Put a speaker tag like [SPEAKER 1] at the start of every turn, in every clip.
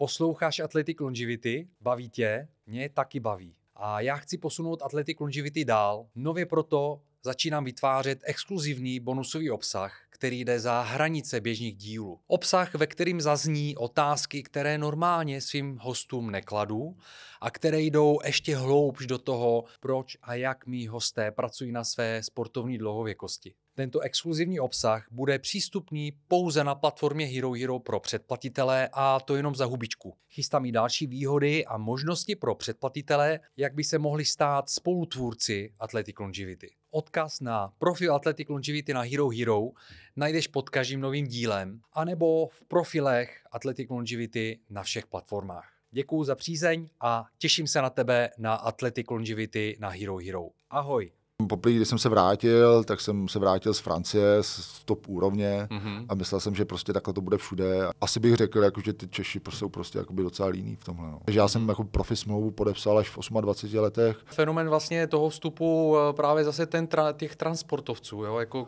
[SPEAKER 1] Posloucháš Athletic Longevity? Baví tě? Mě taky baví. A já chci posunout Athletic Longevity dál. Nově proto začínám vytvářet exkluzivní bonusový obsah, který jde za hranice běžných dílů. Obsah, ve kterým zazní otázky, které normálně svým hostům nekladu a které jdou ještě hloubš do toho, proč a jak mý hosté pracují na své sportovní dlouhověkosti. Tento exkluzivní obsah bude přístupný pouze na platformě Hero Hero pro předplatitele a to jenom za hubičku. Chystám i další výhody a možnosti pro předplatitele, jak by se mohli stát spolutvůrci Athletic Longevity. Odkaz na profil Athletic Longevity na Hero Hero najdeš pod každým novým dílem, anebo v profilech Athletic Longevity na všech platformách. Děkuji za přízeň a těším se na tebe na Athletic Longevity na Hero Hero. Ahoj!
[SPEAKER 2] Poprvé, když jsem se vrátil, tak jsem se vrátil z Francie, z top úrovně mm-hmm. a myslel jsem, že prostě takhle to bude všude. Asi bych řekl, jako, že ty Češi jsou prostě jakoby docela líní v tomhle. No. Takže já jsem mhm. jako profi smlouvu podepsal až v 28 letech.
[SPEAKER 1] Fenomen vlastně toho vstupu eh, právě zase ten tra- těch transportovců, jo, jako...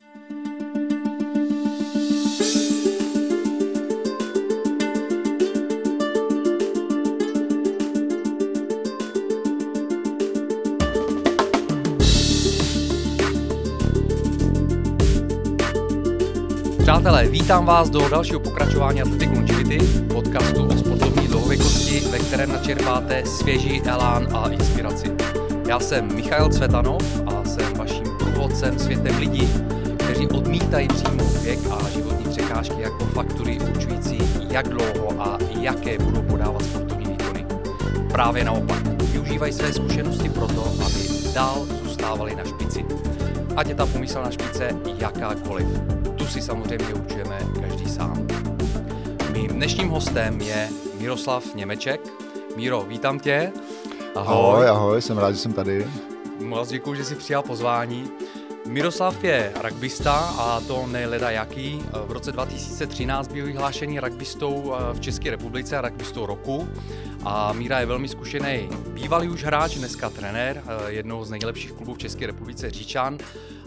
[SPEAKER 1] Přátelé, vítám vás do dalšího pokračování Athletic Longevity, podcastu o sportovní dlouhověkosti, ve kterém načerpáte svěží elán a inspiraci. Já jsem Michal Cvetanov a jsem vaším průvodcem světem lidí, kteří odmítají přijmout věk a životní překážky jako faktory určující, jak dlouho a jaké budou podávat sportovní výkony. Právě naopak, využívají své zkušenosti proto, aby dál zůstávali na špici. Ať je ta pomyslná špice jakákoliv tu si samozřejmě určujeme každý sám. Mým dnešním hostem je Miroslav Němeček. Míro, vítám tě.
[SPEAKER 2] Ahoj. Ahoj, ahoj, jsem rád, že jsem tady.
[SPEAKER 1] Moc děkuji, že jsi přijal pozvání. Miroslav je rugbista a to neleda jaký. V roce 2013 byl vyhlášený rugbistou v České republice, rugbistou roku. A Míra je velmi zkušený bývalý už hráč, dneska trenér jednoho z nejlepších klubů v České republice Říčan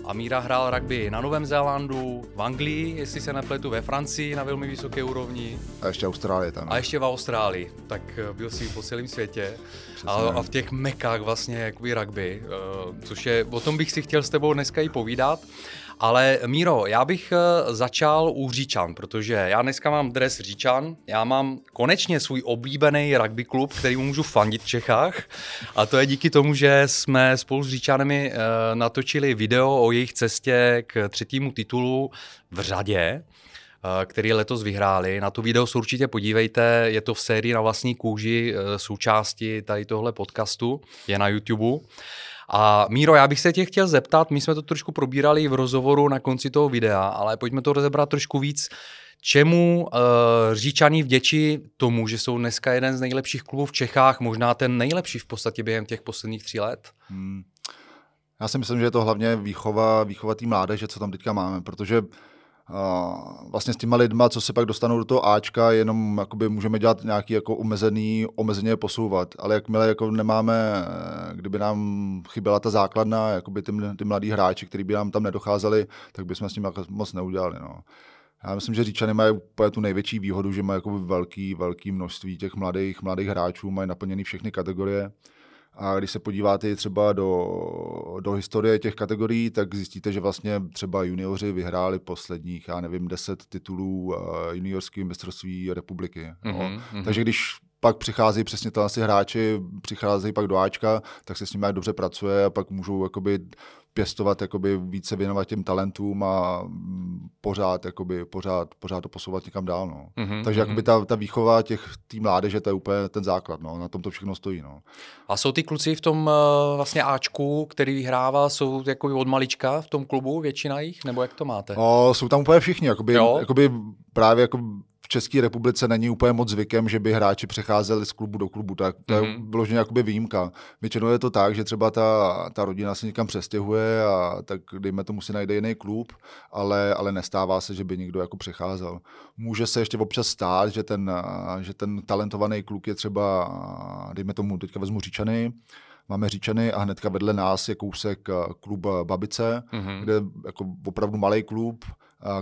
[SPEAKER 1] a Míra hrál rugby na Novém Zélandu, v Anglii, jestli se nepletu, ve Francii na velmi vysoké úrovni.
[SPEAKER 2] A ještě Austrálie tam.
[SPEAKER 1] A ještě v Austrálii, tak eh, byl si po celém světě. A, a, v těch mekách vlastně jakoby rugby, uh, což je, o tom bych si chtěl s tebou dneska i povídat. Ale Míro, já bych eh, začal u Říčan, protože já dneska mám dres Říčan, já mám konečně svůj oblíbený rugby klub, který můžu fandit v Čechách a to je díky tomu, že jsme spolu s Říčanemi eh, natočili video o jejich cestě k třetímu titulu v řadě eh, který letos vyhráli. Na to video se určitě podívejte, je to v sérii na vlastní kůži součásti tady tohle podcastu, je na YouTube. A Míro, já bych se tě chtěl zeptat, my jsme to trošku probírali v rozhovoru na konci toho videa, ale pojďme to rozebrat trošku víc. Čemu uh, Říčaní vděčí tomu, že jsou dneska jeden z nejlepších klubů v Čechách, možná ten nejlepší v podstatě během těch posledních tří let? Hmm.
[SPEAKER 2] Já si myslím, že je to hlavně výchova, výchova té mládeže, co tam teďka máme, protože vlastně s těma lidma, co se pak dostanou do toho Ačka, jenom jakoby můžeme dělat nějaký jako omezený, omezeně posouvat. Ale jakmile jako nemáme, kdyby nám chyběla ta základna, jakoby ty, ty mladí hráči, kteří by nám tam nedocházeli, tak bychom s ním jako moc neudělali. No. Já myslím, že Říčany mají úplně tu největší výhodu, že mají jako velký, velký množství těch mladých, mladých hráčů, mají naplněny všechny kategorie. A když se podíváte třeba do, do historie těch kategorií, tak zjistíte, že vlastně třeba junioři vyhráli posledních, já nevím, deset titulů uh, juniorského mistrovství republiky. Mm-hmm, no. Takže když pak přichází přesně ty hráči, přicházejí pak do Ačka, tak se s nimi dobře pracuje a pak můžou jakoby pěstovat, jakoby více věnovat těm talentům a pořád, jakoby, pořád, pořád to posouvat někam dál. No. Mm-hmm, Takže jakoby ta, ta výchova těch tý mládeže, to je úplně ten základ, no. na tom to všechno stojí. No.
[SPEAKER 1] A jsou ty kluci v tom uh, vlastně Ačku, který vyhrává, jsou jako od malička v tom klubu, většina jich, nebo jak to máte?
[SPEAKER 2] O, jsou tam úplně všichni, jakoby, jakoby právě jako v České republice není úplně moc zvykem, že by hráči přecházeli z klubu do klubu. Tak to mm-hmm. je mhm. vloženě jakoby výjimka. Většinou je to tak, že třeba ta, ta rodina se někam přestěhuje a tak dejme tomu si najde jiný klub, ale, ale nestává se, že by někdo jako přecházel. Může se ještě občas stát, že ten, že ten talentovaný kluk je třeba, dejme tomu, teďka vezmu Říčany, máme Říčany a hnedka vedle nás je kousek klub Babice, mm-hmm. kde jako opravdu malý klub,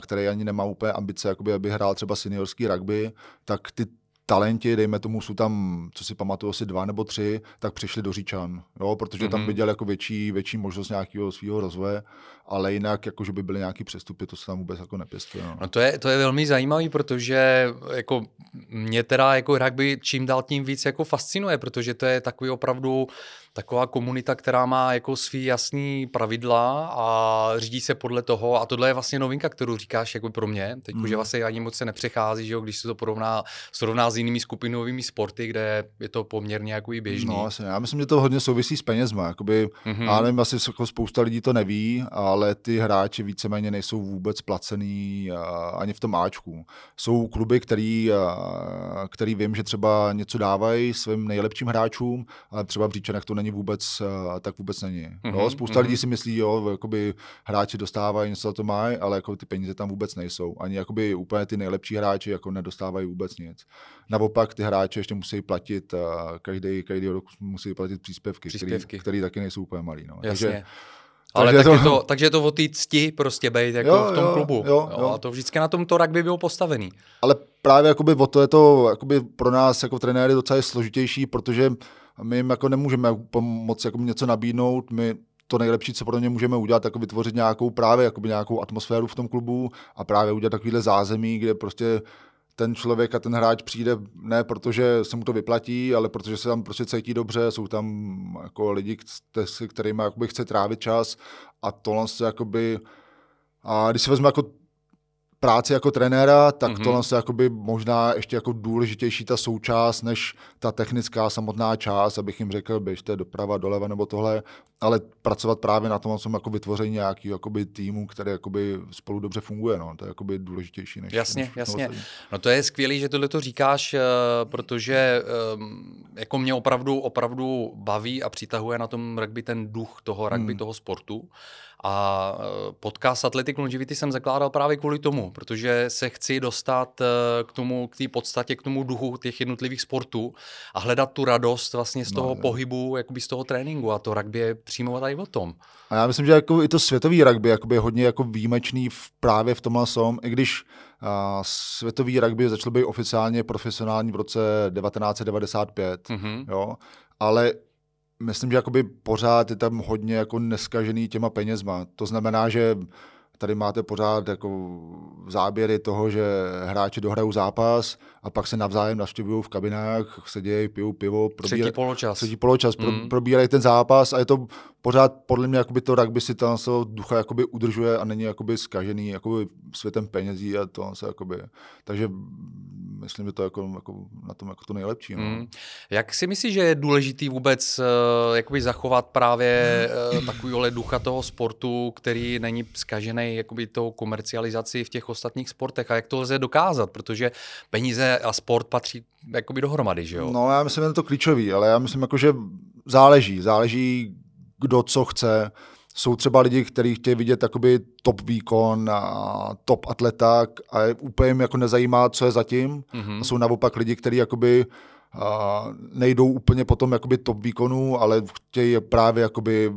[SPEAKER 2] který ani nemá úplně ambice, jakoby, aby hrál třeba seniorský rugby, tak ty talenti, dejme tomu, jsou tam, co si pamatuju, asi dva nebo tři, tak přišli do Říčan, jo, protože mm-hmm. tam
[SPEAKER 1] Mhm.
[SPEAKER 2] viděl jako větší, větší možnost nějakého svého rozvoje, ale jinak, jako, že by byly nějaký přestupy, to se tam vůbec jako nepěstuje. No.
[SPEAKER 1] No to je, to je velmi zajímavý, protože jako mě teda jako rugby čím dál tím víc jako fascinuje, protože to je takový opravdu taková komunita, která má jako svý jasný pravidla a řídí se podle toho a tohle je vlastně novinka, kterou říkáš jako pro mě, teď, mm. že vlastně ani moc se nepřechází, že jo, když se to porovná, srovná s jinými skupinovými sporty, kde je to poměrně jako i běžný.
[SPEAKER 2] No, já myslím, že to hodně souvisí s penězma. Jakoby,
[SPEAKER 1] Mhm.
[SPEAKER 2] mm-hmm. Já nevím, asi jako spousta lidí to neví, ale ty hráči víceméně nejsou vůbec placený a, ani v tom Ačku. Jsou kluby, který, a, který vím, že třeba něco dávají svým nejlepším hráčům, ale třeba v Říčanech to není vůbec, a, tak vůbec není. Mm-hmm.
[SPEAKER 1] Mhm,
[SPEAKER 2] spousta
[SPEAKER 1] mhm.
[SPEAKER 2] lidí si myslí, jo, jakoby hráči dostávají, něco za to mají, ale jako ty peníze tam vůbec nejsou. Ani jakoby úplně ty nejlepší hráči jako nedostávají vůbec nic. Naopak ty hráči ještě musí platit, každý, každý rok musí platit příspěvky,
[SPEAKER 1] Příspěvky.
[SPEAKER 2] Který, který taky nejsou úplně malý. No.
[SPEAKER 1] Jasně.
[SPEAKER 2] Takže,
[SPEAKER 1] ale
[SPEAKER 2] takže
[SPEAKER 1] tak
[SPEAKER 2] to-
[SPEAKER 1] je to, takže je to o té cti prostě být jako
[SPEAKER 2] Jo,
[SPEAKER 1] v tom
[SPEAKER 2] jo,
[SPEAKER 1] klubu.
[SPEAKER 2] jo, jo.
[SPEAKER 1] A to vždycky na tom to rugby bylo postavený.
[SPEAKER 2] ale právě jakoby o to je to jakoby pro nás jako trenéry docela je složitější, protože my jim jako nemůžeme moc jako něco nabídnout, my to nejlepší, co pro ně můžeme udělat, jako vytvořit nějakou právě jakoby nějakou atmosféru v tom klubu a právě udělat takovýhle zázemí, kde prostě ten člověk a ten hráč přijde ne protože se mu to vyplatí, ale protože se tam prostě cítí dobře, jsou tam jako lidi, se kterými chce trávit čas a tohle se jakoby a když si vezmu jako práci jako trenéra, tak
[SPEAKER 1] Mhm.
[SPEAKER 2] mm-hmm. tohle je jakoby možná ještě jako důležitější ta součást, než ta technická samotná část, abych jim řekl, běžte doprava, doleva nebo tohle, ale pracovat právě na tom, jako vytvoření nějaký jakoby týmu, který jakoby spolu dobře funguje, no. to je jakoby důležitější. Než,
[SPEAKER 1] Jasně,
[SPEAKER 2] než
[SPEAKER 1] jasně.
[SPEAKER 2] ostatní.
[SPEAKER 1] No to je skvělý, že tohle to říkáš, eh, protože ehm, jako mě opravdu, opravdu baví a přitahuje na tom rugby ten duch toho rugby,
[SPEAKER 2] Hmm.
[SPEAKER 1] toho sportu. A eh, podcast Athletic Longevity jsem zakládal právě kvůli tomu, protože se chci dostat eh, k tomu, k té podstatě, k tomu duchu těch jednotlivých sportů a hledat tu radost vlastně z
[SPEAKER 2] No,
[SPEAKER 1] toho
[SPEAKER 2] jo.
[SPEAKER 1] pohybu, jakoby z toho tréninku a to rugby je přímo tady o tom.
[SPEAKER 2] A já myslím, že jako i to světový rugby jakoby je hodně jako výjimečný v, právě v tomhle som, i když a, světový rugby začal být oficiálně profesionální v roce 1995,
[SPEAKER 1] Mhm.
[SPEAKER 2] jo, ale myslím, že jakoby pořád je tam hodně jako neskažený těma penězma. To znamená, že tady máte pořád jako záběry toho, že hráči dohrajou zápas a pak se navzájem navštěvují v kabinách, sedějí, pijou pivo,
[SPEAKER 1] Třetí
[SPEAKER 2] probírají,
[SPEAKER 1] poločas.
[SPEAKER 2] třetí poločas, pro,
[SPEAKER 1] Mm.
[SPEAKER 2] probírají ten zápas a je to pořád podle mě jakoby to rugby si tam svého ducha jakoby udržuje a není jakoby skažený jakoby světem penězí a to se jakoby, takže myslím, že to je jako, jako na tom jako to nejlepší. No.
[SPEAKER 1] Mm. Jak si myslíš, že je důležitý vůbec uh, jakoby zachovat právě uh, takovýhle ducha toho sportu, který není zkažený jakoby tou komercializací v těch ostatních sportech a jak to lze dokázat, protože peníze a sport patří jakoby dohromady, že jo?
[SPEAKER 2] No, já myslím, že je to klíčový, ale já myslím, jako, že záleží. Záleží, kdo co chce. Jsou třeba lidi, kteří chtějí vidět takoby top výkon a top atleta a je úplně jim jako nezajímá, co je zatím.
[SPEAKER 1] Mhm.
[SPEAKER 2] A jsou naopak lidi, kteří jakoby a nejdou úplně potom jakoby top výkonů, ale chtějí právě jakoby,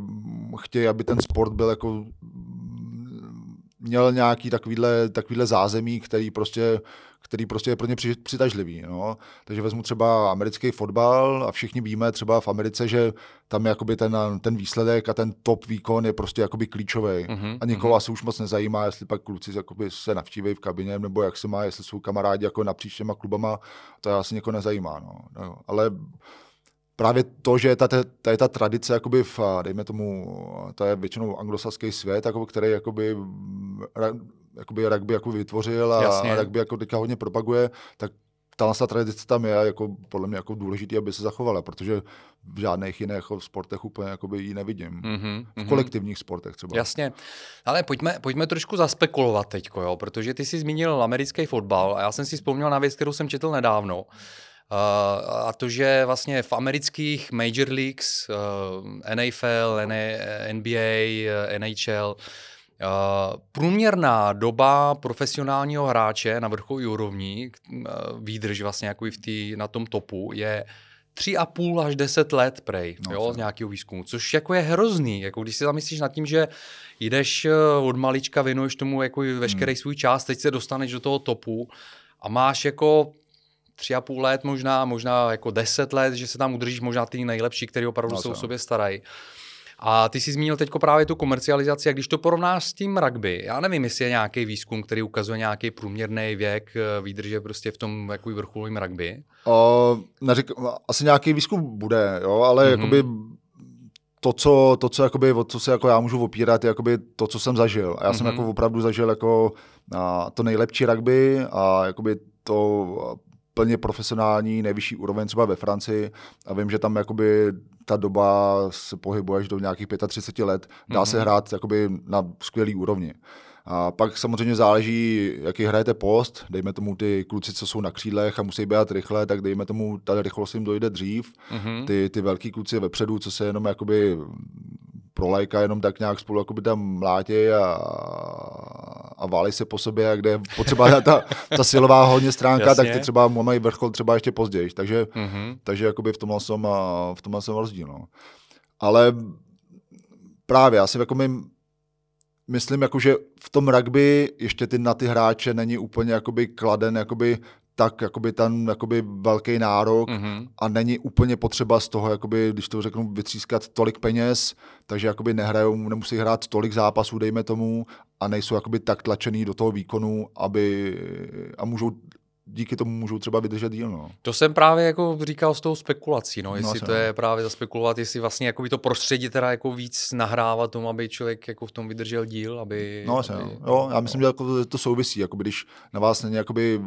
[SPEAKER 2] chtějí, aby ten sport byl jako měl nějaký takovýhle, takovýhle zázemí, který prostě, který prostě je pro ně při- přitažlivý. No. Takže vezmu třeba americký fotbal a všichni víme třeba v Americe, že tam jakoby ten, ten výsledek a ten top výkon je prostě jakoby klíčový.
[SPEAKER 1] Mhm,
[SPEAKER 2] A někoho
[SPEAKER 1] mhm.
[SPEAKER 2] asi už moc nezajímá, jestli pak kluci jakoby se navštíví v kabině, nebo jak se má, jestli jsou kamarádi jako napříč těma klubama, to asi někoho nezajímá. No. No. Ale právě to, že je ta, ta, ta, je ta tradice, jakoby v, dejme tomu, to je většinou anglosaský svět, jako, který jakoby, jakoby rugby jako vytvořil a,
[SPEAKER 1] Jasně.
[SPEAKER 2] a rugby jako teďka hodně propaguje, tak ta ta tradice tam je jako podle mě jako důležitý, aby se zachovala, protože v žádných jiných jako sportech úplně jakoby ji nevidím.
[SPEAKER 1] Mhm,
[SPEAKER 2] V
[SPEAKER 1] mhm.
[SPEAKER 2] kolektivních sportech třeba.
[SPEAKER 1] Jasně. Ale pojďme, pojďme trošku zaspekulovat teď, jo, protože ty jsi zmínil americký fotbal a já jsem si vzpomněl na věc, kterou jsem četl nedávno. Uh, a to, že vlastně v amerických major leagues, uh, NFL, N- NBA, uh, NHL, Uh, průměrná doba profesionálního hráče na vrcholové úrovni, uh, výdrž vlastně jako v tý, na tom topu, je 3,5 až 10 let prej,
[SPEAKER 2] No,
[SPEAKER 1] jo, z nějakého výzkumu, což jako je hrozný, jako když si zamyslíš nad tím, že jdeš eh, od malička, věnuješ tomu jako veškerý
[SPEAKER 2] Hmm.
[SPEAKER 1] svůj čas, teď se dostaneš do toho topu a máš jako tři a půl let možná, možná jako deset let, že se tam udržíš možná ty nejlepší, který opravdu
[SPEAKER 2] No,
[SPEAKER 1] se o sobě starají. A ty jsi zmínil teď právě tu komercializaci, a když to porovnáš s tím rugby, já nevím, jestli je nějaký výzkum, který ukazuje nějaký průměrný věk eh, výdrže prostě v tom jako vrcholovém rugby.
[SPEAKER 2] O, neřek, asi nějaký výzkum bude, jo, ale
[SPEAKER 1] Mhm.
[SPEAKER 2] mm-hmm. jakoby to, co, to, co, jakoby, o co se jako já můžu opírat, je jakoby to, co jsem zažil. A já mm-hmm. jsem
[SPEAKER 1] Mhm.
[SPEAKER 2] jako opravdu zažil jako a, to nejlepší rugby a jakoby to plně profesionální, nejvyšší úroveň třeba ve Francii a vím, že tam jakoby ta doba se pohybuje až do nějakých 35 let, dá mm-hmm. se hrát jakoby na skvělý úrovni. A pak samozřejmě záleží, jaký hrajete post. Dejme tomu ty kluci, co jsou na křídlech a musí běhat rychle, tak dejme tomu, ta rychlost jim dojde dřív.
[SPEAKER 1] Mm-hmm.
[SPEAKER 2] Ty, ty velký kluci vepředu, co se jenom jakoby pro lajka jenom tak nějak spolu jakoby tam mlátí a, a válí se po sobě, a kde je potřeba ta, ta silová hodně stránka,
[SPEAKER 1] Jasně.
[SPEAKER 2] tak ty třeba mají vrchol třeba ještě později. Takže,
[SPEAKER 1] Mm-hmm.
[SPEAKER 2] takže jakoby v tomhle jsem, v tomhle jsem rozdíl. No. Ale právě, já si jako my, myslím, jako, že v tom rugby ještě ty na ty hráče není úplně jakoby kladen jakoby tak jakoby ten jakoby velký nárok
[SPEAKER 1] Mm-hmm.
[SPEAKER 2] a není úplně potřeba z toho, jakoby, když to řeknu, vytřískat tolik peněz, takže jakoby nehrajou, nemusí hrát tolik zápasů, dejme tomu, a nejsou jakoby tak tlačený do toho výkonu, aby a můžou díky tomu můžou třeba vydržet díl. No.
[SPEAKER 1] To jsem právě jako říkal s tou spekulací, no, jestli
[SPEAKER 2] asi
[SPEAKER 1] to
[SPEAKER 2] no.
[SPEAKER 1] je právě zaspekulovat, jestli vlastně jako by to prostředí teda jako víc nahrává tomu, aby člověk jako v tom vydržel díl, aby...
[SPEAKER 2] No, asi,
[SPEAKER 1] aby,
[SPEAKER 2] no. Jo, já myslím, že jako to, to souvisí, jakoby, když na vás není, jakoby,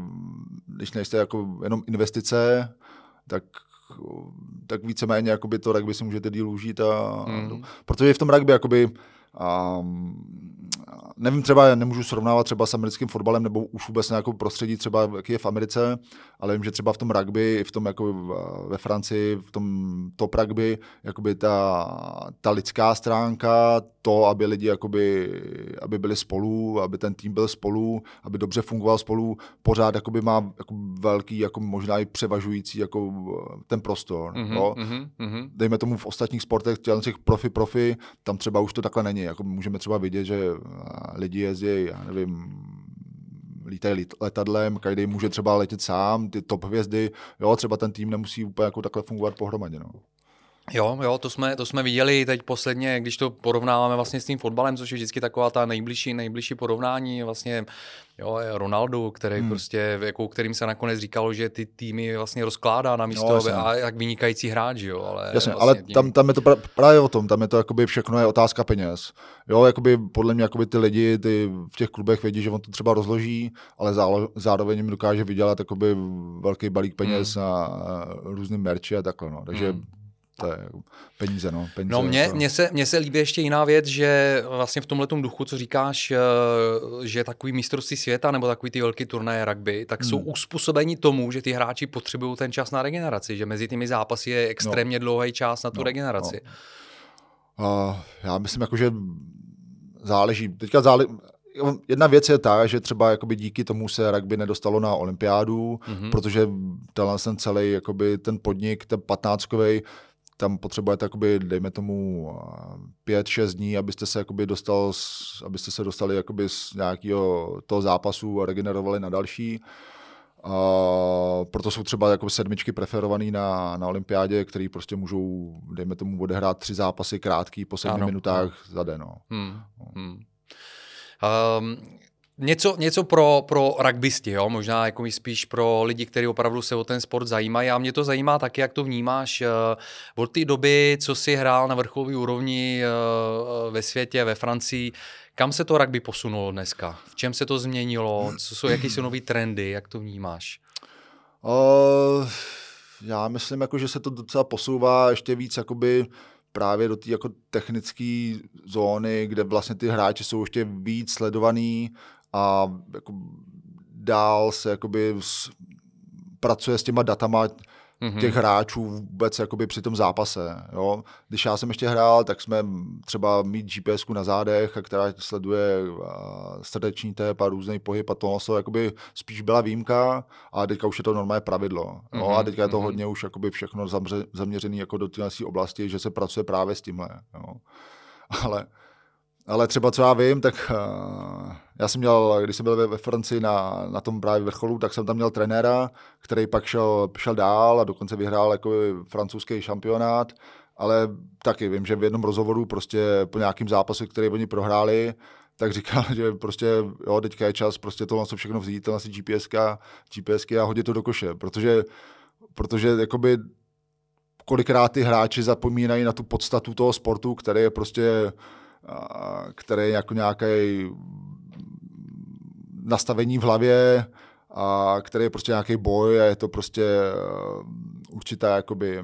[SPEAKER 2] když nejste jako jenom investice, tak tak víceméně jakoby to rugby si můžete díl užít. A,
[SPEAKER 1] Mm.
[SPEAKER 2] Protože v tom rugby jakoby, um, nevím, třeba nemůžu srovnávat třeba s americkým fotbalem nebo už vůbec nějakou prostředí třeba, jaký je v Americe, ale vím, že třeba v tom rugby, i v tom jako v- ve Francii, v tom top rugby, jakoby ta, ta lidská stránka, to, aby lidi jakoby, aby byli spolu, aby ten tým byl spolu, aby dobře fungoval spolu, pořád jakoby má jako velký, jako možná i převažující jako ten prostor.
[SPEAKER 1] Mhm,
[SPEAKER 2] jo
[SPEAKER 1] mhm, mhm.
[SPEAKER 2] dejme tomu v ostatních sportech, těch profi, profi, tam třeba už to takhle není. Jako můžeme třeba vidět, že a, lidi jezdí, já nevím, lítají letadlem, každý může třeba letět sám, ty top hvězdy, jo, třeba ten tým nemusí úplně jako takhle fungovat pohromadě. No.
[SPEAKER 1] Jo, jo, to jsme, to jsme viděli teď posledně, když to porovnáváme vlastně s tím fotbalem, což je vždycky taková ta nejbližší, nejbližší porovnání, vlastně jo, Ronaldo, který hmm.
[SPEAKER 2] Hmm.
[SPEAKER 1] prostě, jako kterým se nakonec říkalo, že ty týmy vlastně rozkládá na místo,
[SPEAKER 2] No,
[SPEAKER 1] a jak vynikající hráč, jo, ale
[SPEAKER 2] Jasně,
[SPEAKER 1] vlastně
[SPEAKER 2] ale
[SPEAKER 1] tím-
[SPEAKER 2] tam, tam je to pra- právě o tom, tam je to jakoby všechno je otázka peněz. Jo, jakoby podle mě jakoby ty lidi ty v těch klubech vědí, že on to třeba rozloží, ale zálo, zároveň jim dokáže vydělat jakoby velký balík peněz
[SPEAKER 1] Hmm.
[SPEAKER 2] mm. a, a různý merči a takhle, no. Takže
[SPEAKER 1] Mm.
[SPEAKER 2] To je jako peníze, no. Peníze,
[SPEAKER 1] No mně,
[SPEAKER 2] to...
[SPEAKER 1] mně, se, mně se líbí ještě jiná věc, že vlastně v tomhletom duchu, co říkáš, eh, že takový mistrovství světa nebo takový ty velký turnaje rugby, tak jsou
[SPEAKER 2] Hmm.
[SPEAKER 1] uspůsobeni tomu, že ty hráči potřebují ten čas na regeneraci, že mezi těmi zápasy je extrémně dlouhý čas na tu
[SPEAKER 2] No,
[SPEAKER 1] regeneraci.
[SPEAKER 2] Uh, já myslím, jako, že záleží. Teďka zále... Jedna věc je ta, že třeba jakoby díky tomu se rugby nedostalo na olympiádu,
[SPEAKER 1] Mhm.
[SPEAKER 2] mm-hmm. protože tenhle ten celý jakoby ten podnik, ten patnáctkovej, tam potřebujete, jakoby, dejme tomu, pět, šest dní, abyste se jakoby dostal, abyste se dostali jakoby z nějakého toho zápasu a regenerovali na další. A proto jsou třeba jako sedmičky preferovaný na, na olympiádě, který prostě můžou, dejme tomu, odehrát tři zápasy krátký po sedmi
[SPEAKER 1] Ano,
[SPEAKER 2] minutách za den. No.
[SPEAKER 1] Hmm. Hmm. Um, něco, něco pro, pro rugbysty, jo? možná jako spíš pro lidi, kteří opravdu se o ten sport zajímají. A mě to zajímá taky, jak to vnímáš uh, od té doby, co jsi hrál na vrcholové úrovni uh, ve světě, ve Francii. Kam se to rugby posunulo dneska? V čem se to změnilo? Co jsou, jaký jsou nové trendy? Jak to vnímáš?
[SPEAKER 2] Uh, já myslím, jako, že se to docela posouvá ještě víc jakoby právě do té jako technické zóny, kde vlastně ty hráči jsou ještě víc sledovaný a jako dál se jakoby s, pracuje s těma datama
[SPEAKER 1] Mhm.
[SPEAKER 2] těch hráčů vůbec jakoby při tom zápase. Jo? Když já jsem ještě hrál, tak jsme třeba mít GPS na zádech, a která sleduje srdeční tep a různý pohyb a tohle to jakoby spíš byla výjimka a teďka už je to normálně pravidlo. Jo? A
[SPEAKER 1] Mhm,
[SPEAKER 2] teďka je to
[SPEAKER 1] mhm.
[SPEAKER 2] hodně už jakoby všechno zaměřené jako do téhle oblasti, že se pracuje právě s tímhle. Jo? Ale ale třeba co já vím, tak uh, já jsem měl, když jsem byl ve, Francii na, na tom právě vrcholu, tak jsem tam měl trenéra, který pak šel, šel dál a dokonce vyhrál jako francouzský šampionát, ale taky vím, že v jednom rozhovoru prostě po nějakým zápasu, který oni prohráli, tak říkal, že prostě jo, teďka je čas prostě tohle všechno vzít, tohle si GPS, GPSky a hodit to do koše, protože, protože jakoby kolikrát ty hráči zapomínají na tu podstatu toho sportu, který je prostě který je jako nějaký nastavení v hlavě, a který je prostě nějaký boj a je to prostě určitá jakoby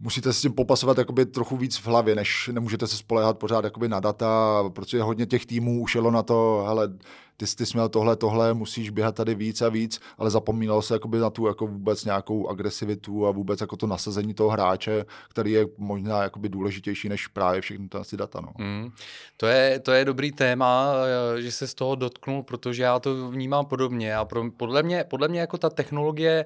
[SPEAKER 2] musíte s tím popasovat jakoby trochu víc v hlavě, než nemůžete se spolehat pořád jakoby na data, protože hodně těch týmů ušelo na to, hele, ty jsi měl tohle, tohle, musíš běhat tady víc a víc, ale zapomínalo se jakoby na tu jako vůbec nějakou agresivitu a vůbec jako to nasazení toho hráče, který je možná jakoby důležitější než právě všechny ty data. No. Mm.
[SPEAKER 1] To, je, to je dobrý téma, eh, že se z toho dotknul, protože já to vnímám podobně a pro, podle, mě, podle mě jako ta technologie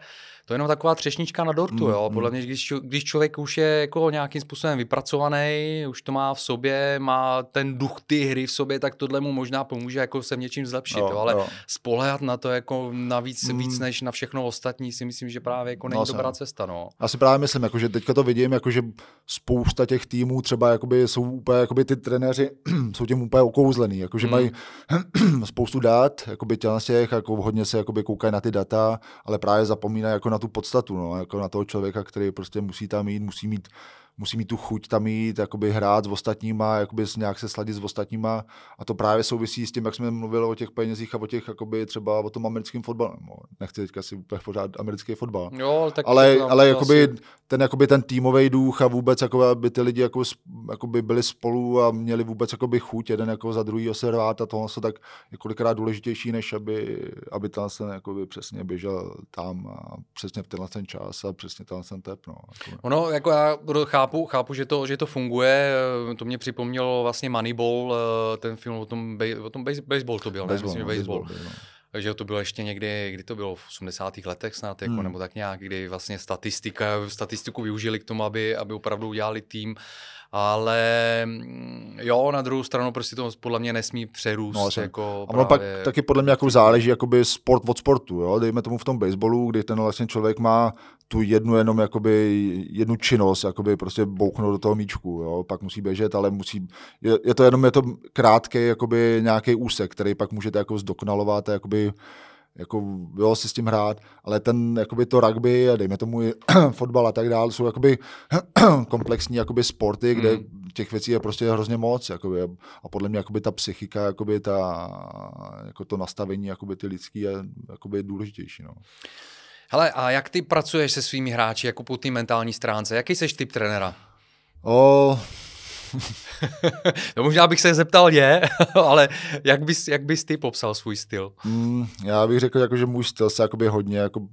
[SPEAKER 1] to je jenom taková třešnička na dortu, mm, jo. Mm. Podle mě, když, když člověk už je jako nějakým způsobem vypracovaný, už to má v sobě, má ten duch ty hry v sobě, tak tohle mu možná pomůže jako se v něčím zlepšit, jo, jo. ale jo. spolehat na to jako navíc mm. víc než na všechno ostatní si myslím, že právě jako není no, dobrá cesta, no.
[SPEAKER 2] Já si právě myslím, jako, že teďka to vidím, jako, že spousta těch týmů třeba jakoby jsou úplně, jakoby ty trenéři jsou tím úplně okouzlený, jako, že mm. mají spoustu dát, jakoby těch, jako hodně se jakoby koukají na ty data, ale právě zapomínají jako na tu podstatu, no, jako na toho člověka, který prostě musí tam jít, musí mít musí mít tu chuť tam jít, jakoby hrát s ostatníma, jakoby nějak se sladit s ostatníma a to právě souvisí s tím, jak jsme mluvili o těch penězích a o těch, jakoby třeba o tom americkém fotbale. No, nechci teďka si úplně pořád americký fotbal.
[SPEAKER 1] Jo, tak
[SPEAKER 2] ale, ale jakoby, asi... ten, jakoby ten týmový duch a vůbec, jako, aby ty lidi jako, jakoby byli spolu a měli vůbec jakoby chuť jeden jako za druhý se rvát a tohle se tak je kolikrát důležitější, než aby, aby ten se jakoby přesně běžel tam a přesně v tenhle ten čas a přesně tenhle ten tep. No,
[SPEAKER 1] jako. Ono, jako já chápu, chápu, chápu že, to, že to funguje. To mě připomnělo vlastně Moneyball, eh, ten film o tom, o tom baseball to byl, baseball, ne? Myslím, baseball. baseball no. Takže to bylo ještě někdy, kdy to bylo v 80. letech snad, jako, hmm. nebo tak nějak, kdy vlastně statistika, statistiku využili k tomu, aby, aby opravdu udělali tým ale mm, jo, na druhou stranu prostě to podle mě nesmí přerůst. No, jako
[SPEAKER 2] a právě... pak taky podle mě jako záleží jakoby sport od sportu, jo? dejme tomu v tom baseballu, kdy ten vlastně člověk má tu jednu jenom jakoby jednu činnost, jakoby prostě bouchnout do toho míčku, jo? pak musí běžet, ale musí, je, je to jenom je to krátký jakoby nějaký úsek, který pak můžete jako zdokonalovat a jakoby jako jo, si s tím hrát, ale ten, jakoby to rugby a dejme tomu i fotbal a tak dále, jsou jakoby komplexní jakoby sporty, kde mm. těch věcí je prostě hrozně moc, jakoby, a podle mě jakoby ta psychika, jakoby ta, jako to nastavení, jakoby ty lidský je jakoby důležitější, no.
[SPEAKER 1] Hele, a jak ty pracuješ se svými hráči, jako po té mentální stránce? Jaký jsi typ trenéra?
[SPEAKER 2] O,
[SPEAKER 1] no možná bych se zeptal je, ale jak bys, jak bys ty popsal svůj styl?
[SPEAKER 2] Mm, já bych řekl, jako, že můj styl se jakoby hodně jako,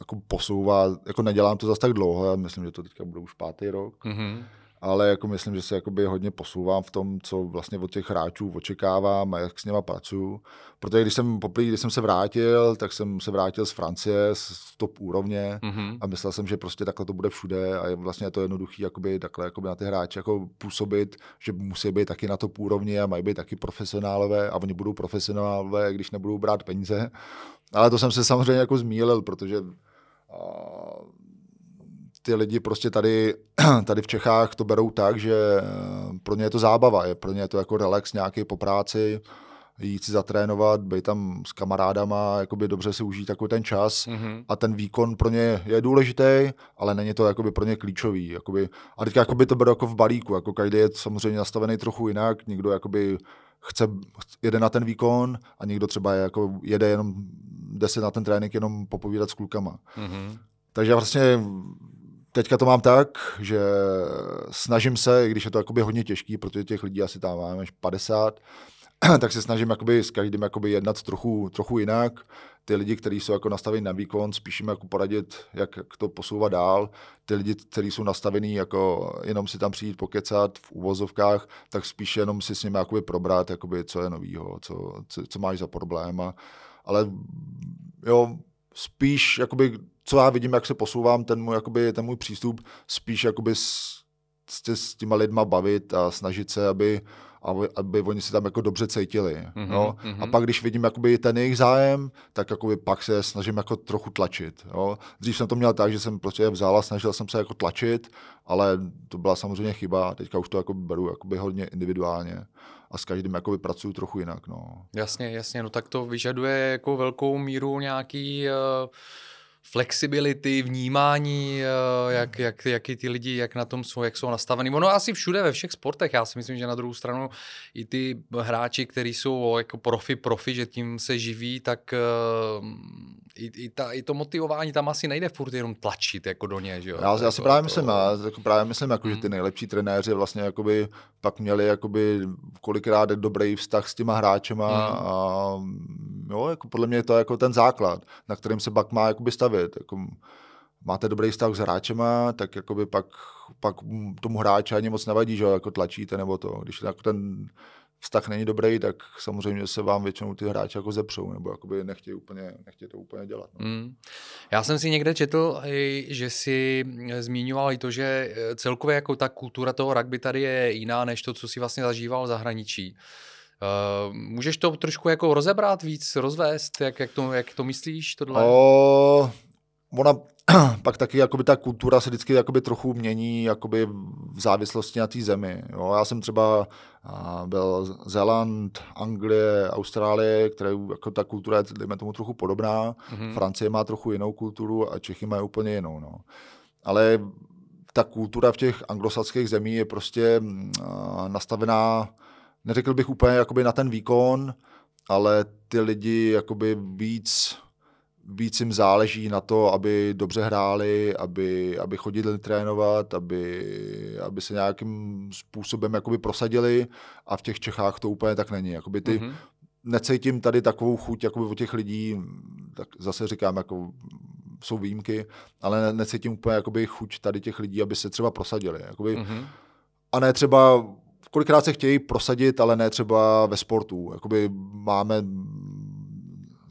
[SPEAKER 2] jako posouvá, jako nedělám to zase tak dlouho, já myslím, že to teďka bude už pátý rok. Mm-hmm ale jako myslím, že se jakoby hodně posouvám v tom, co vlastně od těch hráčů očekávám a jak s něma pracuju. Protože když jsem poprvé, když jsem se vrátil, tak jsem se vrátil z Francie, z top úrovně mm-hmm. a myslel jsem, že prostě takhle to bude všude a je vlastně to jednoduché jakoby takhle jakoby na ty hráče jako působit, že musí být taky na top úrovni a mají být taky profesionálové a oni budou profesionálové, když nebudou brát peníze. Ale to jsem se samozřejmě jako zmílil, protože ty lidi prostě tady, tady v Čechách to berou tak, že eh, pro ně je to zábava, je pro ně je to jako relax nějaký po práci, jít si zatrénovat, být tam s kamarádama, jakoby dobře si užít takový ten čas mm-hmm. a ten výkon pro ně je důležitý, ale není to jakoby pro ně klíčový. Jakoby, a teď jakoby to beru jako v balíku, jako každý je samozřejmě nastavený trochu jinak, někdo jakoby chce, jede na ten výkon a někdo třeba je, jako jede jenom, jde se na ten trénink jenom popovídat s klukama. Mm-hmm. Takže vlastně teďka to mám tak, že snažím se, i když je to jakoby hodně těžký, protože těch lidí asi tam máme až 50, tak se snažím jakoby s každým jakoby jednat trochu, trochu jinak. Ty lidi, kteří jsou jako nastaveni na výkon, spíš jim jako poradit, jak, to posouvat dál. Ty lidi, kteří jsou nastavení jako jenom si tam přijít pokecat v úvozovkách, tak spíš jenom si s nimi jakoby probrat, jakoby, co je novýho, co, co, co máš za problém. Ale jo, spíš jakoby co já vidím, jak se posouvám, ten můj, jakoby, ten můj přístup spíš jakoby se s těma lidma bavit a snažit se, aby, aby, aby oni se tam jako dobře cítili. Mm-hmm, no? mm-hmm. A pak, když vidím jakoby ten jejich zájem, tak jakoby pak se snažím jako trochu tlačit. Jo? Dřív jsem to měl tak, že jsem prostě je vzal a snažil jsem se jako tlačit, ale to byla samozřejmě chyba. Teďka už to jako beru jakoby hodně individuálně a s každým jakoby pracuju trochu jinak. No.
[SPEAKER 1] Jasně, jasně, no tak to vyžaduje jako velkou míru nějaký uh flexibility, vnímání, eh, jak, jak, jak ty lidi, jak na tom jsou, jak jsou nastavený. Ono asi všude ve všech sportech. Já si myslím, že na druhou stranu i ty hráči, kteří jsou jako profi, profi, že tím se živí, tak uh, i, i, ta, i to motivování tam asi nejde furt jenom tlačit jako do něj. Že jo?
[SPEAKER 2] Já, já si jako právě to... myslím, já, jako právě myslím, jako, hmm. že ty hmm. nejlepší trenéři vlastně jakoby, pak měli jakoby, kolikrát dobrý vztah s těma hráčema hmm. a jo, jako podle mě je to jako ten základ, na kterým se pak má jakoby stavět. Jako, máte dobrý vztah s hráčema, tak jakoby pak, pak tomu hráči ani moc nevadí, že jako tlačíte nebo to. Když jako ten vztah není dobrý, tak samozřejmě se vám většinou ty hráči jako zepřou, nebo jakoby nechtějí, úplně, nechtějí to úplně dělat. No. Mm.
[SPEAKER 1] Já jsem si někde četl, že si zmiňoval i to, že celkově jako ta kultura toho rugby tady je jiná, než to, co si vlastně zažíval v zahraničí. Uh, můžeš to trošku jako rozebrat víc, rozvést, jak, jak, to, jak to myslíš tohle?
[SPEAKER 2] O, ona pak taky jakoby ta kultura se vždycky jakoby trochu mění jakoby v závislosti na té zemi. Jo. Já jsem třeba byl Zéland, Anglie, Austrálie, které jako ta kultura je dejme tomu trochu podobná. Mm-hmm. Francie má trochu jinou kulturu a Čechy mají úplně jinou. No. Ale ta kultura v těch anglosaských zemí je prostě nastavená neřekl bych úplně jakoby na ten výkon, ale ty lidi jakoby víc, víc jim záleží na to, aby dobře hráli, aby, aby chodili trénovat, aby, aby se nějakým způsobem jakoby prosadili a v těch Čechách to úplně tak není. Jakoby ty, mm-hmm. Necítím tady takovou chuť jakoby u těch lidí, tak zase říkám, jako jsou výjimky, ale necítím úplně jakoby chuť tady těch lidí, aby se třeba prosadili. Jakoby, mm-hmm. A ne třeba kolikrát se chtějí prosadit, ale ne třeba ve sportu. Jakoby máme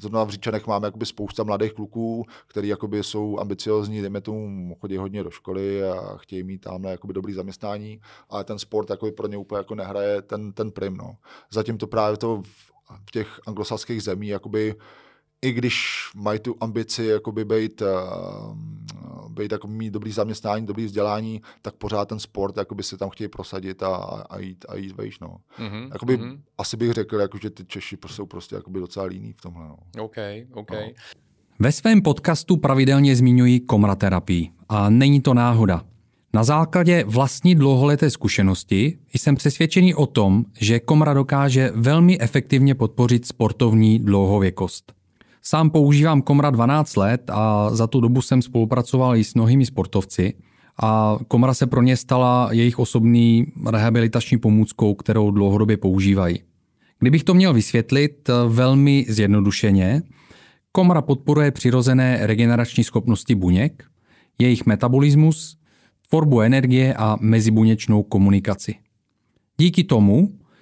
[SPEAKER 2] zrovna v Říčanech máme jakoby spousta mladých kluků, kteří jsou ambiciozní, dejme tomu, chodí hodně do školy a chtějí mít tam jakoby dobrý zaměstnání, ale ten sport jakoby pro ně úplně jako nehraje ten, ten prim. No. Zatím to právě to v, v těch anglosaských zemí jakoby i když mají tu ambici jakoby být, uh, být jako mít dobrý zaměstnání, dobrý vzdělání, tak pořád ten sport jakoby si tam chtějí prosadit a, a jít, a jít vejš. No. Mm-hmm, jakoby, mm-hmm. Asi bych řekl, jako, že ty Češi jsou prostě jakoby docela líní v tomhle.
[SPEAKER 1] No. OK, OK. No.
[SPEAKER 3] Ve svém podcastu pravidelně zmiňuji komraterapii a není to náhoda. Na základě vlastní dlouholeté zkušenosti jsem přesvědčený o tom, že komra dokáže velmi efektivně podpořit sportovní dlouhověkost. Sám používám Komra 12 let a za tu dobu jsem spolupracoval i s mnohými sportovci a Komra se pro ně stala jejich osobní rehabilitační pomůckou, kterou dlouhodobě používají. Kdybych to měl vysvětlit velmi zjednodušeně, Komra podporuje přirozené regenerační schopnosti buněk, jejich metabolismus, tvorbu energie a mezibuněčnou komunikaci. Díky tomu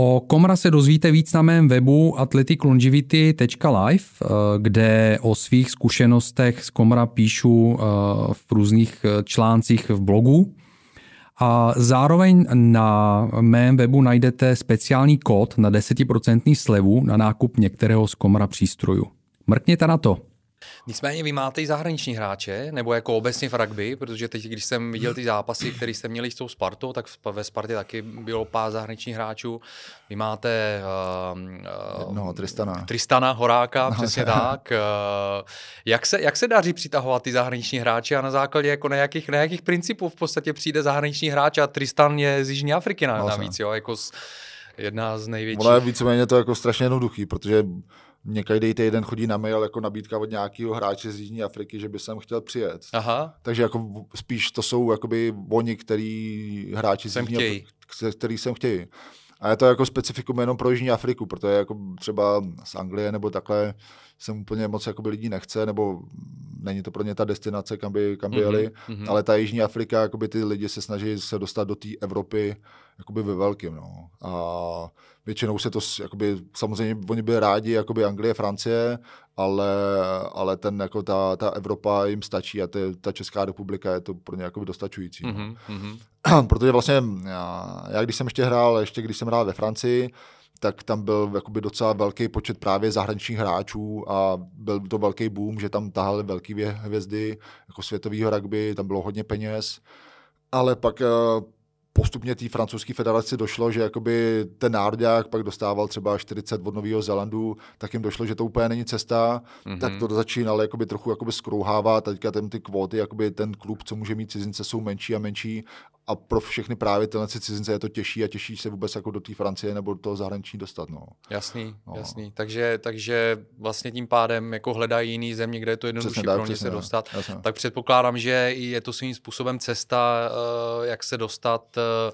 [SPEAKER 3] O Komra se dozvíte víc na mém webu athleticlongivity.live, eh, kde o svých zkušenostech z Komra píšu eh, v různých eh, článcích v blogu. A zároveň na mém webu najdete speciální kód na 10% slevu na nákup některého z Komra přístrojů. Mrkněte na to.
[SPEAKER 1] Nicméně vy máte i zahraniční hráče, nebo jako obecně v rugby, protože teď, když jsem viděl ty zápasy, které jste měli s tou Spartou, tak ve Spartě taky bylo pár zahraničních hráčů. Vy máte
[SPEAKER 2] uh, no, Tristana.
[SPEAKER 1] Tristana Horáka, no, přesně tak. Uh, jak, se, jak se daří přitahovat ty zahraniční hráče a na základě jako nějakých, nějakých principů v podstatě přijde zahraniční hráč a Tristan je z Jižní Afriky na, no, navíc, jo, jako z, jedna z největších.
[SPEAKER 2] Ono je víceméně to jako strašně jednoduchý, protože někdy týden chodí na mail jako nabídka od nějakého hráče z Jižní Afriky, že by sem chtěl přijet. Aha. Takže jako spíš to jsou jakoby oni, který hráči
[SPEAKER 1] sem z Jižní.
[SPEAKER 2] Afriky, který sem chtějí. A je to jako specifikum jenom pro Jižní Afriku, protože jako třeba z Anglie nebo takhle sem úplně moc jakoby lidí nechce, nebo není to pro ně ta destinace, kam by, kam by
[SPEAKER 1] Mhm,
[SPEAKER 2] jeli,
[SPEAKER 1] mhm.
[SPEAKER 2] ale ta Jižní Afrika, jakoby ty lidi se snaží se dostat do té Evropy jakoby ve velkým, no. A většinou se to, jakoby, samozřejmě oni byli rádi, jakoby Anglie, Francie, ale, ale ten, jako ta, ta Evropa jim stačí a ty, ta Česká republika je to pro ně jakoby dostačující. no
[SPEAKER 1] Mhm, mhm.
[SPEAKER 2] protože vlastně já, já, když jsem ještě hrál, ještě když jsem hrál ve Francii, tak tam byl jakoby docela velký počet právě zahraničních hráčů a byl to velký boom, že tam tahali velký vě- hvězdy jako světového rugby, tam bylo hodně peněz, ale pak eh, postupně té francouzské federaci došlo, že jakoby ten národák pak dostával třeba 40 od Nového Zélandu, tak jim došlo, že to úplně není cesta,
[SPEAKER 1] Mhm.
[SPEAKER 2] tak to začínalo jakoby trochu jakoby skrouhávat teďka ten, ty kvóty, jakoby ten klub, co může mít cizince, jsou menší a menší a pro všechny právě tyhle ty cizince je to těžší a těžší se vůbec jako do té Francie nebo do toho zahraničí dostat. No.
[SPEAKER 1] Jasný,
[SPEAKER 2] No.
[SPEAKER 1] jasný. Takže, takže vlastně tím pádem jako hledají jiný země, kde je to jednodušší pro ně se dostat.
[SPEAKER 2] Jasně.
[SPEAKER 1] Tak předpokládám, že je to svým způsobem cesta, eh, jak se dostat eh,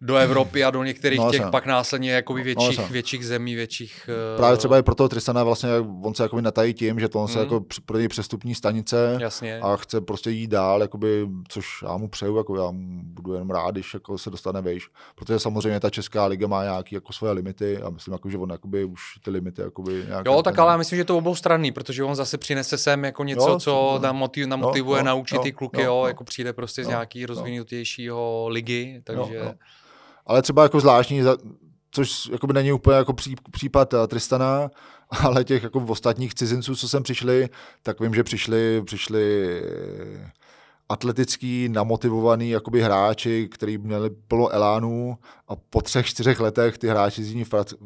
[SPEAKER 1] do Evropy a do některých
[SPEAKER 2] No,
[SPEAKER 1] těch pak následně jakoby větších,
[SPEAKER 2] jasně.
[SPEAKER 1] větších zemí, větších... eh,
[SPEAKER 2] Právě třeba i pro toho Tristana vlastně, on se jakoby natají tím, že to on se
[SPEAKER 1] Mhm.
[SPEAKER 2] jako pro něj přestupní stanice
[SPEAKER 1] Jasně.
[SPEAKER 2] a chce prostě jít dál, jakoby, což já mu přeju, jako já mu budu jenom rád, když jako se dostane vejš, protože samozřejmě ta Česká liga má nějaké jako svoje limity a myslím, jako, že on jakoby už ty limity jakoby nějak
[SPEAKER 1] Jo, tak ale já myslím, že to obou stranný, protože on zase přinese sem jako něco,
[SPEAKER 2] Jo,
[SPEAKER 1] co
[SPEAKER 2] super.
[SPEAKER 1] namotiv, namotivuje,
[SPEAKER 2] jo,
[SPEAKER 1] naučit
[SPEAKER 2] jo,
[SPEAKER 1] ty kluky,
[SPEAKER 2] jo,
[SPEAKER 1] jo,
[SPEAKER 2] jo.
[SPEAKER 1] jako přijde prostě z
[SPEAKER 2] Jo,
[SPEAKER 1] nějaký
[SPEAKER 2] jo.
[SPEAKER 1] rozvinutějšího ligy, takže...
[SPEAKER 2] jo. Ale třeba jako zvláštní, což jakoby není úplně jako pří, případ eh, Tristana, ale těch jako ostatních cizinců, co sem přišli, tak vím, že přišli, přišli atletický, namotivovaný jakoby hráči, kteří měli plno elánu a po třech, čtyřech letech ty hráči z Jižní, Fra-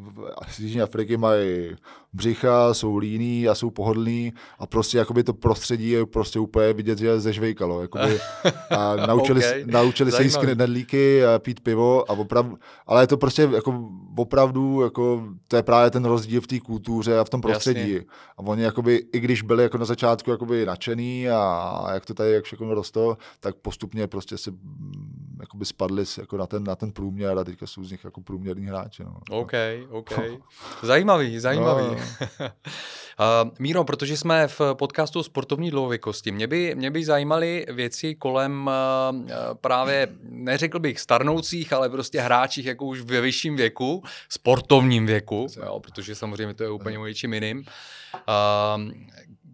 [SPEAKER 2] z Jižní Afriky mají břicha, jsou líní a jsou pohodlní a prostě jakoby to prostředí je prostě úplně vidět, že zežvejkalo. Jakoby, a naučili,
[SPEAKER 1] Ok,
[SPEAKER 2] okay. naučili se jíst knedlíky a pít pivo a opravdu, ale je to prostě jako opravdu, jako, to je právě ten rozdíl v té kultuře a v tom prostředí.
[SPEAKER 1] Jasně.
[SPEAKER 2] A oni jakoby, i když byli jako na začátku jakoby nadšený a jak to tady jak všechno rostlo, tak postupně prostě se mm, jakoby spadli jako na ten, na ten průměr a teďka jsou z nich jako průměrní hráči. No.
[SPEAKER 1] OK, OK. Zajímavý, zajímavý.
[SPEAKER 2] No.
[SPEAKER 1] Uh, Míro, protože jsme v podcastu o sportovní dlouhověkosti, mě by, mě by zajímaly věci kolem uh, právě, neřekl bych starnoucích, ale prostě hráčích jako už ve vyšším věku, sportovním věku, jo, protože samozřejmě to je úplně o něčím jiným. Uh,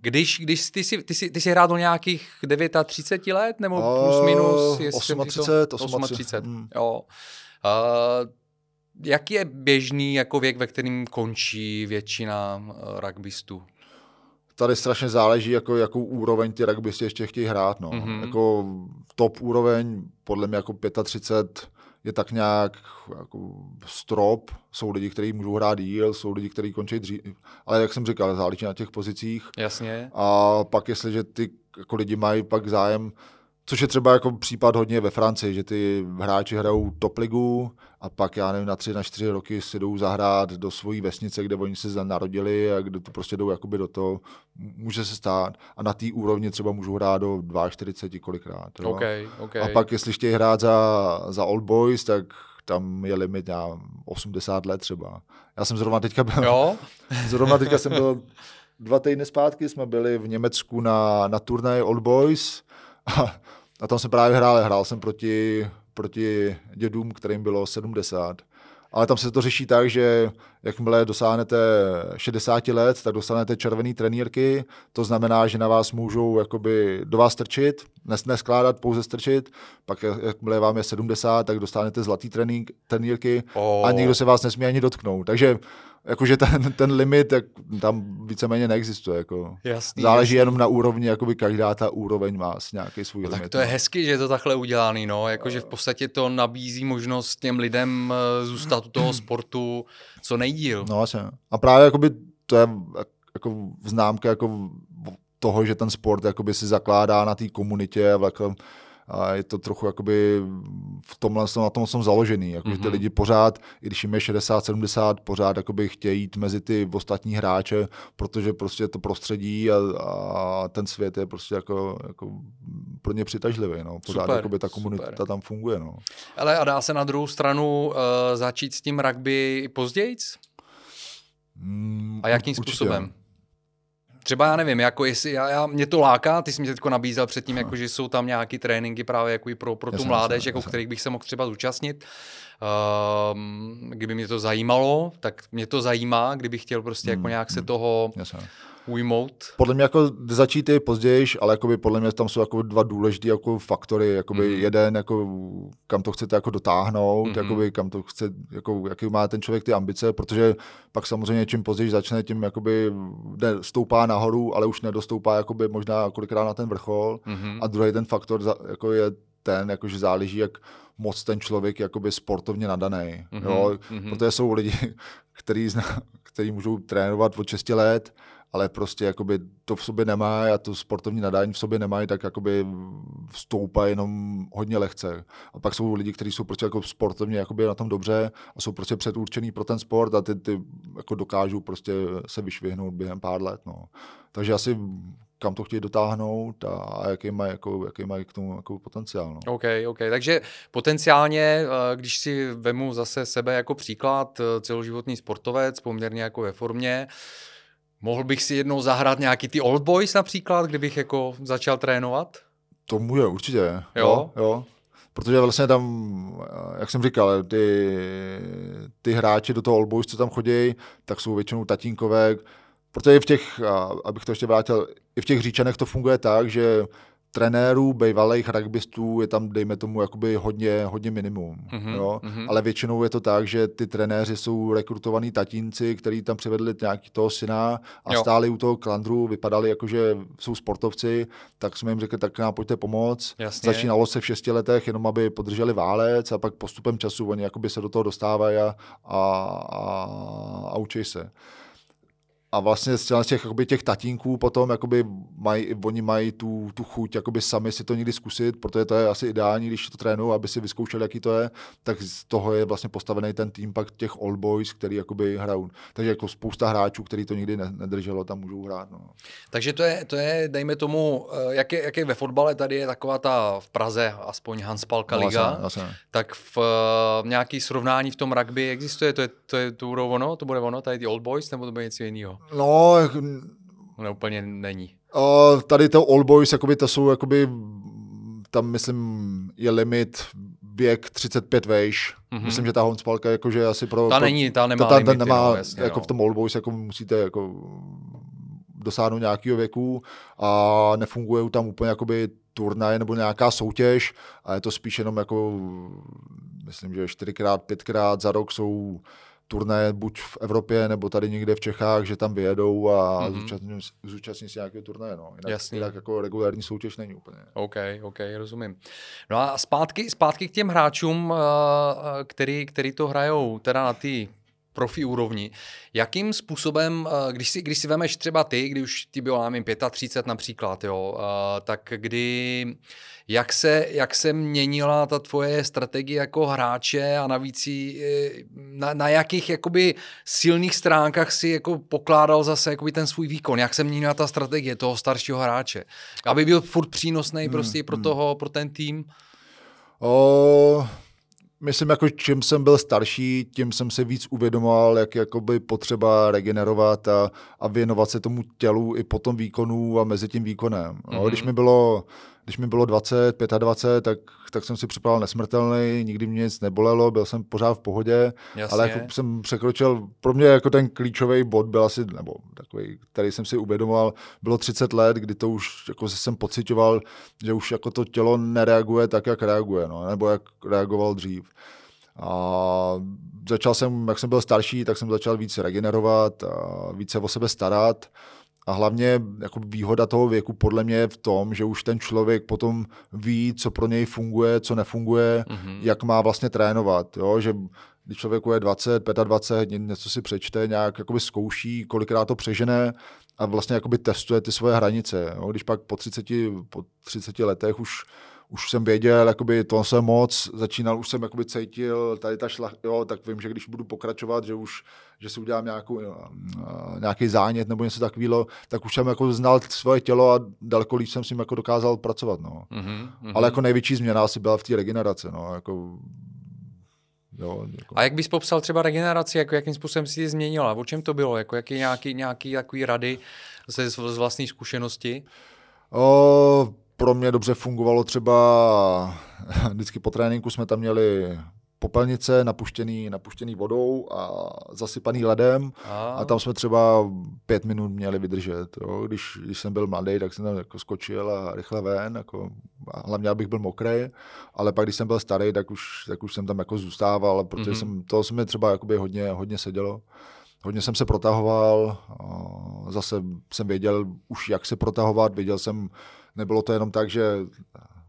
[SPEAKER 1] když, když ty si, ty si, ty si hrál do nějakých 39 let, nebo plus
[SPEAKER 2] A,
[SPEAKER 1] minus? jestli jsem si
[SPEAKER 2] 38,
[SPEAKER 1] 38.
[SPEAKER 2] mm.
[SPEAKER 1] Jo. Uh, jak je běžný jako věk, ve kterým končí většina uh, rugbystů?
[SPEAKER 2] Tady strašně záleží, jako, jakou úroveň ty rugbysti ještě chtějí hrát. No.
[SPEAKER 1] Mhm.
[SPEAKER 2] Mm-hmm. Jako top úroveň, podle mě jako 35 je tak nějak jako strop. Jsou lidi, kteří můžou hrát díl, jsou lidi, kteří končí dřív. Ale jak jsem říkal, záleží na těch pozicích.
[SPEAKER 1] Jasně.
[SPEAKER 2] A pak, jestliže ty jako lidi mají pak zájem, což je třeba jako případ hodně ve Francii, že ty hráči hrajou top ligu a pak, já nevím, na tři, na čtyři roky si jdou zahrát do svojí vesnice, kde oni se narodili a kde to prostě jdou jakoby do toho. Může se stát. A na té úrovni třeba můžou hrát do 42 kolikrát. Jo?
[SPEAKER 1] OK, OK.
[SPEAKER 2] A pak, jestli chtějí hrát za, za Old Boys, tak tam je limit já, 80 let třeba. Já jsem zrovna teďka byl,
[SPEAKER 1] Jo?
[SPEAKER 2] Zrovna teďka jsem byl dva týdny zpátky, jsme byli v Německu na, na turnaji Old Boys a, a tam jsem právě hrál, hrál jsem proti, proti dědům, kterým bylo 70. Ale tam se to řeší tak, že jakmile dosáhnete 60 let, tak dostanete červený trenýrky, to znamená, že na vás můžou jakoby do vás strčit, nes, neskládat, pouze strčit, pak jak- jakmile vám je 70, tak dostanete zlatý treník, trenýrky
[SPEAKER 1] Oh.
[SPEAKER 2] a nikdo se vás nesmí ani dotknout. Takže jakože ten, ten limit jak, tam víceméně neexistuje. Jako.
[SPEAKER 1] Jasný,
[SPEAKER 2] Záleží
[SPEAKER 1] jasný.
[SPEAKER 2] jenom na úrovni, jakoby každá ta úroveň má s nějaký svůj
[SPEAKER 1] No,
[SPEAKER 2] limit.
[SPEAKER 1] tak to je
[SPEAKER 2] no.
[SPEAKER 1] hezky, že je to takhle udělaný, no, jakože v podstatě to nabízí možnost těm lidem eh, zůstat u toho sportu co nejdíl.
[SPEAKER 2] No, vlastně. A právě jakoby, to je jako známka jako toho, že ten sport jakoby si zakládá na té komunitě jako, a je to trochu jakoby v tomhle na tom jsem založený, jako, mm-hmm. ty lidi pořád, i když jim je 60, 70, pořád jakoby chtějí jít mezi ty ostatní hráče, protože prostě to prostředí a, a ten svět je prostě jako, jako pro ně přitažlivý, no. pořád super, jakoby ta komunita super. tam funguje. No.
[SPEAKER 1] Ale a dá se na druhou stranu uh, začít s tím rugby později?
[SPEAKER 2] Mm,
[SPEAKER 1] a jakým určitě. způsobem? Třeba já nevím, jako jestli, já, já, mě to láká, ty jsi mi teď nabízel předtím, jako, že jsou tam nějaký tréninky právě jako i pro, pro tu jasně, mládež, jasně, jako, jasně. kterých bych se mohl třeba zúčastnit. Um, kdyby mě to zajímalo, tak mě to zajímá, kdybych chtěl prostě jako hmm, jako nějak se hmm, toho jasně ujmout?
[SPEAKER 2] Podle mě jako začít je později, ale jakoby podle mě tam jsou jako dva důležité jako faktory. Jakoby mm. jeden, jako, kam to chcete jako dotáhnout, mm. jakoby, kam to chce, jako, jaký má ten člověk ty ambice, protože pak samozřejmě čím později začne, tím jakoby stoupá nahoru, ale už nedostoupá jakoby možná kolikrát na ten vrchol. Mm. A druhý ten faktor jako je ten, jakože záleží, jak moc ten člověk jakoby sportovně nadaný. Mm-hmm, jo? Mm-hmm. Protože jsou lidi, kteří, který můžou trénovat od 6 let ale prostě jakoby to v sobě nemá a to sportovní nadání v sobě nemají, tak jakoby vstoupá jenom hodně lehce. A pak jsou lidi, kteří jsou prostě jako sportovně jakoby na tom dobře a jsou prostě předurčený pro ten sport a ty, ty jako dokážou prostě se vyšvihnout během pár let. No. Takže asi kam to chtějí dotáhnout a jaký mají, jako, jaký mají k tomu jako potenciál. No.
[SPEAKER 1] OK, OK. Takže potenciálně, eh, když si vemu zase sebe jako příklad, eh, celoživotní sportovec, poměrně jako ve formě, Mohl bych si jednou zahrát nějaký ty Old Boys například, kdybych jako začal trénovat?
[SPEAKER 2] To může, určitě. Jo? jo, jo. Protože vlastně tam, jak jsem říkal, ty, ty hráči do toho Old Boys, co tam chodí, tak jsou většinou tatínkové, protože v těch, abych to ještě vrátil, i v těch říčanech to funguje tak, že trenérů, bývalých rugbystů je tam, dejme tomu, jakoby hodně, hodně minimum. Mm-hmm, jo? Mm-hmm. Ale většinou je to tak, že ty trenéři jsou rekrutovaní tatínci, kteří tam přivedli nějaký toho syna a jo. stáli u toho klandru, vypadali jako, že jsou sportovci, tak jsme jim řekli, tak nám pojďte pomoct. Jasně. Začínalo se v šesti letech, jenom aby podrželi válec a pak postupem času oni jakoby se do toho dostávají a, a, a, a učí se a vlastně z těch, jakoby, těch tatínků potom jakoby maj, oni mají tu, tu chuť jakoby sami si to někdy zkusit, protože to je asi ideální, když to trénují, aby si vyzkoušeli, jaký to je, tak z toho je vlastně postavený ten tým pak těch old boys, který jakoby hrajou. Takže jako spousta hráčů, který to nikdy nedrželo, tam můžou hrát. No.
[SPEAKER 1] Takže to je, to je, dejme tomu, eh, jak je, jak je ve fotbale, tady je taková ta v Praze, aspoň Hanspalka no, liga, vlastně. tak v uh, nějaký srovnání v tom rugby existuje, to je, to je to budou ono, to bude ono, tady ty old boys, nebo to bude něco jiného?
[SPEAKER 2] No,
[SPEAKER 1] no úplně není.
[SPEAKER 2] Uh, tady to All Boys, jakoby, to jsou, jakoby, tam myslím, je limit věk 35 vejš. Mm-hmm. Myslím, že ta Honspalka jakože asi pro...
[SPEAKER 1] Ta
[SPEAKER 2] pro,
[SPEAKER 1] není, ta nemá ta, ta, limity,
[SPEAKER 2] nemá,
[SPEAKER 1] no, jasně,
[SPEAKER 2] jako
[SPEAKER 1] no.
[SPEAKER 2] v tom All Boys jako musíte jako dosáhnout nějakého věku a nefunguje tam úplně jakoby turnaj nebo nějaká soutěž a je to spíš jenom jako myslím, že čtyřikrát, pětkrát za rok jsou turnaje buď v Evropě nebo tady někde v Čechách, že tam vyjedou a mm-hmm. zúčastní, zúčastní se nějakého turnaje. No. Jinak, Jasný. jinak jako regulární soutěž není úplně.
[SPEAKER 1] OK, OK, rozumím. No a zpátky, zpátky k těm hráčům, eh, eh, který, který to hrajou teda na ty profi úrovni. Jakým způsobem, eh, když si, když si vemeš třeba ty, když už ty bylo, nevím, 35 například, jo, tak kdy, jak se, jak se měnila ta tvoje strategie jako hráče a navíc eh, na, na jakých jakoby silných stránkách si jako pokládal zase jakoby ten svůj výkon, jak se měnila ta strategie toho staršího hráče, aby byl furt přínosný hmm, prostě pro hmm. toho, pro ten tým?
[SPEAKER 2] O, myslím, jako čím jsem byl starší, tím jsem si víc uvědomoval, jak jakoby potřeba regenerovat a, a věnovat se tomu tělu i po tom výkonu a mezi tím výkonem. Mm-hmm. No, když mi bylo když mi bylo 20, 25, tak, tak jsem si připadal nesmrtelný, nikdy mě nic nebolelo, byl jsem pořád v pohodě, Jasně. ale jako jsem překročil, pro mě jako ten klíčový bod byl asi, nebo takový, který jsem si uvědomoval, bylo 30 let, kdy to už jako jsem pocitoval, že už jako to tělo nereaguje tak, jak reaguje, no, nebo jak reagoval dřív. A začal jsem, jak jsem byl starší, tak jsem začal víc regenerovat, a více o sebe starat. A hlavně jako výhoda toho věku podle mě je v tom, že už ten člověk potom ví, co pro něj funguje, co nefunguje, mm-hmm. jak má vlastně trénovat. Jo? Že když člověku je 20, 25, něco si přečte, nějak jakoby zkouší, kolikrát to přežene a vlastně jakoby testuje ty svoje hranice. Jo? Když pak po 30, po 30 letech už už jsem věděl, jakoby to jsem moc, začínal, už jsem jakoby cítil, tady ta šla, jo, tak vím, že když budu pokračovat, že už, že si udělám nějakou, uh, nějaký zánět nebo něco takového, tak už jsem jako znal svoje tělo a daleko líp jsem s ním jako dokázal pracovat, no. Mm-hmm. Ale jako největší změna asi byla v té regeneraci, no, jako
[SPEAKER 1] Jo, jako... A jak bys popsal třeba regeneraci, jako jakým způsobem si ji změnila? O čem to bylo? Jako jaký nějaký, nějaký takový rady ze, z vlastní zkušenosti?
[SPEAKER 2] O, pro mě dobře fungovalo třeba, vždycky po tréninku jsme tam měli popelnice napuštěný, napuštěný vodou a zasypaný ledem a, a tam jsme třeba pět minut měli vydržet. Jo. Když, když jsem byl mladý, tak jsem tam jako skočil a rychle ven, jako, a hlavně abych byl mokrý, ale pak když jsem byl starý, tak už, tak už jsem tam jako zůstával, protože mm-hmm. jsem, to se mi třeba jakoby hodně, hodně sedělo. Hodně jsem se protahoval, zase jsem věděl už, jak se protahovat, věděl jsem, nebylo to jenom tak, že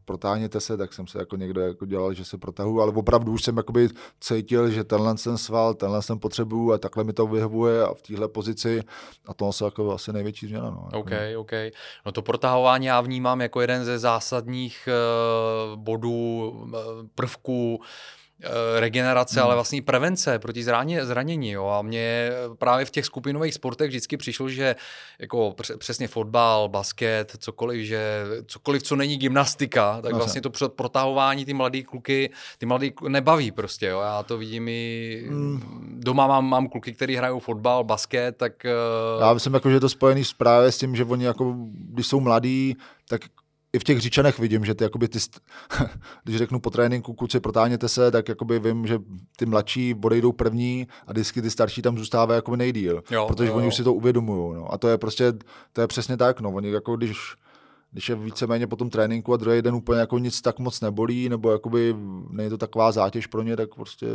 [SPEAKER 2] protáhněte se, tak jsem se jako někdo jako dělal, že se protahuju, ale opravdu už jsem jakoby cítil, že tenhle ten sval, tenhle ten potřebuju a takhle mi to vyhovuje a v téhle pozici a to se jako asi největší změna. No,
[SPEAKER 1] OK, OK. No to protahování já vnímám jako jeden ze zásadních uh, bodů, uh, prvků regenerace, hmm. ale vlastně prevence proti zraně, zranění. Jo. A mně právě v těch skupinových sportech vždycky přišlo, že jako přesně fotbal, basket, cokoliv, že cokoliv, co není gymnastika, tak no, vlastně to protahování ty mladý kluky, ty mladý nebaví prostě. Jo. Já to vidím i hmm. doma mám, mám kluky, kteří hrajou fotbal, basket, tak...
[SPEAKER 2] Uh... Já myslím, jako, že je to spojený právě s tím, že oni jako, když jsou mladí, tak i v těch říčanech vidím, že ty, jakoby ty, když řeknu po tréninku, kluci, protáhněte se, tak jakoby vím, že ty mladší odejdou první a vždycky ty starší tam zůstávají jakoby nejdíl, jo, protože jo. oni už si to uvědomují. No. A to je prostě, to je přesně tak, no. Oni jako když, když je víceméně po tom tréninku a druhý den úplně jako nic tak moc nebolí, nebo jakoby není to taková zátěž pro ně, tak prostě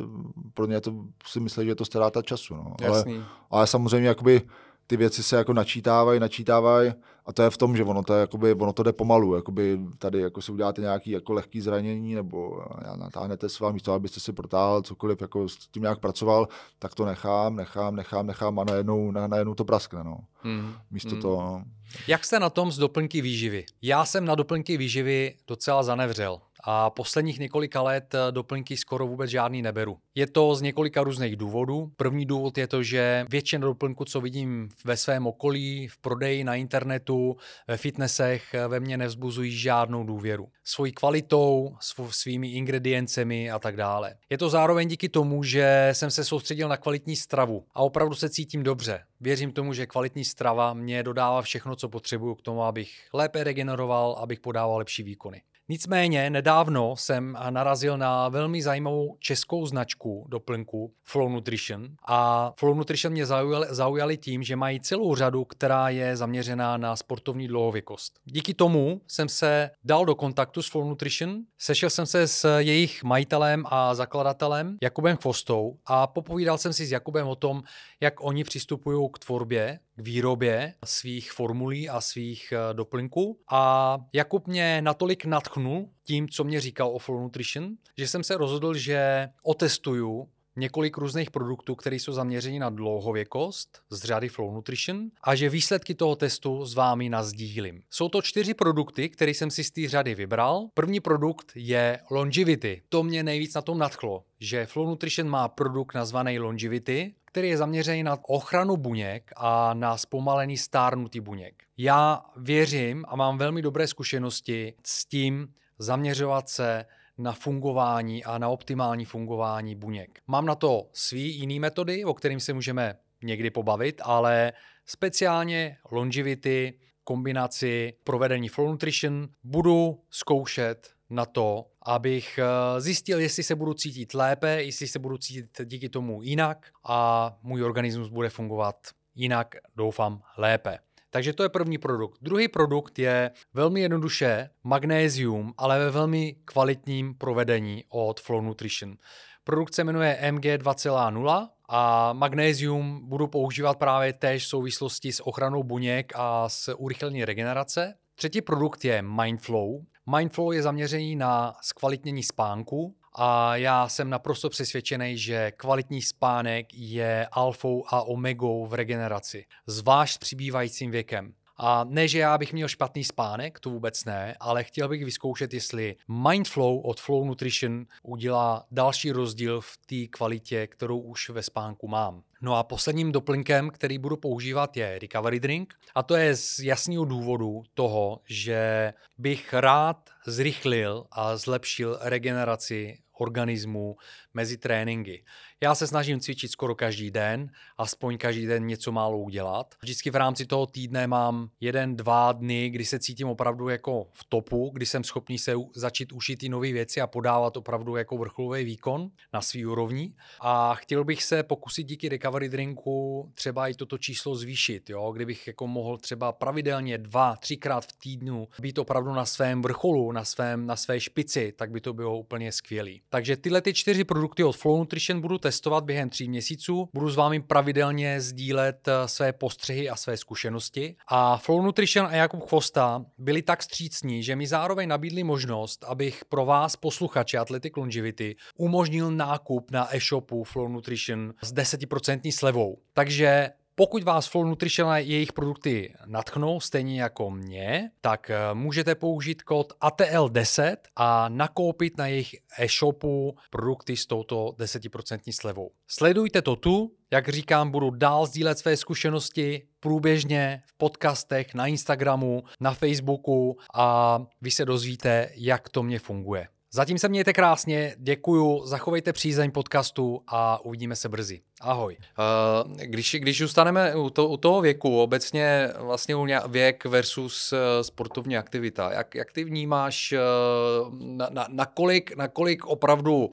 [SPEAKER 2] pro ně to si myslí, že je to ztráta času. No. Ale, ale samozřejmě jakoby ty věci se jako načítávají, načítávají a to je v tom, že ono to, je, jakoby, ono to jde pomalu. Jakoby tady jako si uděláte nějaký jako lehký zranění nebo natáhnete s vámi místo, abyste si protáhl cokoliv, jako s tím nějak pracoval, tak to nechám, nechám, nechám, nechám a najednou, na, najednou to praskne. No. Hmm. Místo hmm. toho. No.
[SPEAKER 1] Jak jste na tom s doplňky výživy? Já jsem na doplňky výživy docela zanevřel a posledních několika let eh, doplňky skoro vůbec žádný neberu. Je to z několika různých důvodů. První důvod je to, že většina doplňků, co vidím ve svém okolí, v prodeji na internetu, ve fitnessech, eh, ve mně nevzbuzují žádnou důvěru. Svojí kvalitou, svými ingrediencemi a tak dále. Je to zároveň díky tomu, že jsem se soustředil na kvalitní stravu a opravdu se cítím dobře. Věřím tomu, že kvalitní strava mě dodává všechno, co potřebuju k tomu, abych lépe regeneroval, abych podával lepší výkony. Nicméně nedávno jsem narazil na velmi zajímavou českou značku doplňku Flow Nutrition a Flow Nutrition mě zaujali, zaujali tím, že mají celou řadu, která je zaměřená na sportovní dlouhověkost. Díky tomu jsem se dal do kontaktu s Flow Nutrition, sešel jsem se s jejich majitelem a zakladatelem Jakubem Chvostou a popovídal jsem si s Jakubem o tom, jak oni přistupují k tvorbě k výrobě svých formulí a svých eh, doplňků. A Jakub mě natolik natchnul tím, co mě říkal o Flow Nutrition, že jsem se rozhodl, že otestuju několik různých produktů, které jsou zaměřeny na dlouhověkost z řady Flow Nutrition a že výsledky toho testu s vámi nazdílím. Jsou to čtyři produkty, které jsem si z té řady vybral. První produkt je Longevity. To mě nejvíc na tom nadchlo, že Flow Nutrition má produkt nazvaný Longevity, který je zaměřený na ochranu buněk a na zpomalený stárnutí buněk. Já věřím a mám velmi dobré zkušenosti s tím zaměřovat se na fungování a na optimální fungování buněk. Mám na to svý jiný metody, o kterým se můžeme někdy pobavit, ale speciálně longevity, kombinaci provedení flow nutrition budu zkoušet na to, abych eh, zjistil, jestli se budu cítit lépe, jestli se budu cítit díky tomu jinak a můj organismus bude fungovat jinak, doufám, lépe. Takže to je první produkt. Druhý produkt je velmi jednoduše magnézium, ale ve velmi kvalitním provedení od Flow Nutrition. Produkt se jmenuje MG 2.0 a magnézium budu používat právě též v souvislosti s ochranou buněk a s urychlení regenerace. Třetí produkt je Mindflow. Mindflow je zaměřený na zkvalitnění spánku a já jsem naprosto přesvědčený, že kvalitní spánek je alfou a omegou v regeneraci, zvlášť s přibývajícím věkem. A ne, že já bych měl špatný spánek, to vůbec ne, ale chtěl bych vyzkoušet, jestli Mindflow od Flow Nutrition udělá další rozdíl v té kvalitě, kterou už ve spánku mám. No a posledním doplňkem, který budu používat, je recovery drink. A to je z jasného důvodu toho, že bych rád zrychlil a zlepšil regeneraci organismu mezi tréninky. Já se snažím cvičit skoro každý den, aspoň každý den něco málo udělat. Vždycky v rámci toho týdne mám jeden, dva dny, kdy se cítím opravdu jako v topu, kdy jsem schopný se začít učit ty nové věci a podávat opravdu jako vrcholový výkon na svý úrovni. A chtěl bych se pokusit díky recovery drinku třeba i toto číslo zvýšit, jo? kdybych jako mohl třeba pravidelně dva, třikrát v týdnu být opravdu na svém vrcholu, na, svém, na své špici, tak by to bylo úplně skvělý. Takže tyhle ty čtyři produkty od Flow Nutrition budu testovat během tří měsíců. Budu s vámi pravidelně sdílet eh, své postřehy a své zkušenosti. A Flow Nutrition a Jakub Chvosta byli tak střícní, že mi zároveň nabídli možnost, abych pro vás, posluchači Athletic Longevity, umožnil nákup na e-shopu Flow Nutrition s 10% slevou. Takže pokud vás Flow Nutrition a jejich produkty natchnou, stejně jako mě, tak eh, můžete použít kód ATL10 a nakoupit na jejich e-shopu produkty s touto 10% slevou. Sledujte to tu, jak říkám, budu dál sdílet své zkušenosti průběžně v podcastech, na Instagramu, na Facebooku a vy se dozvíte, jak to mě funguje. Zatím se mějte krásně, děkuju, zachovejte přízeň podcastu a uvidíme se brzy. Ahoj.
[SPEAKER 3] Uh, když, když zůstaneme u, to, u toho věku, obecně vlastně věk versus uh, sportovní aktivita, jak, jak ty vnímáš, uh, na, na, nakolik, opravdu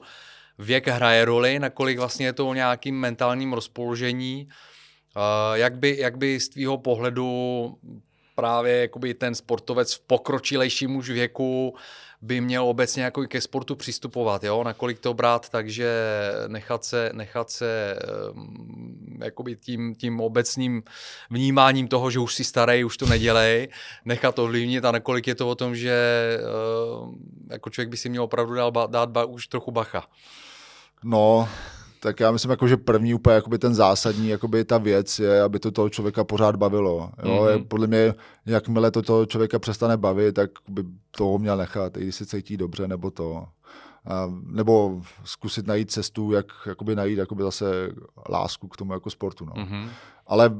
[SPEAKER 3] věk hraje roli, nakolik vlastně je to o nějakým mentálním rozpoložení, jak, by, jak by z tvýho pohledu právě jakoby ten sportovec v pokročilejším už věku by měl obecně jako ke sportu přistupovat, jo, nakolik to brát, takže nechat se, nechat se um, tím, tím obecným vnímáním toho, že už si starý, už to nedělej, nechat to ovlivnit a nakolik je to o tom, že uh, jako člověk by si měl opravdu dát, dát ba, už trochu bacha.
[SPEAKER 2] No, tak já myslím, jako, že první úplně jakoby ten zásadní, jakoby ta věc je, aby to toho člověka pořád bavilo. Jo? Mm-hmm. Podle mě, jakmile to toho člověka přestane bavit, tak by toho měl nechat, i když se cítí dobře, nebo to. A, nebo zkusit najít cestu, jak jakoby najít jakoby zase lásku k tomu jako sportu. No. Mm-hmm. Ale,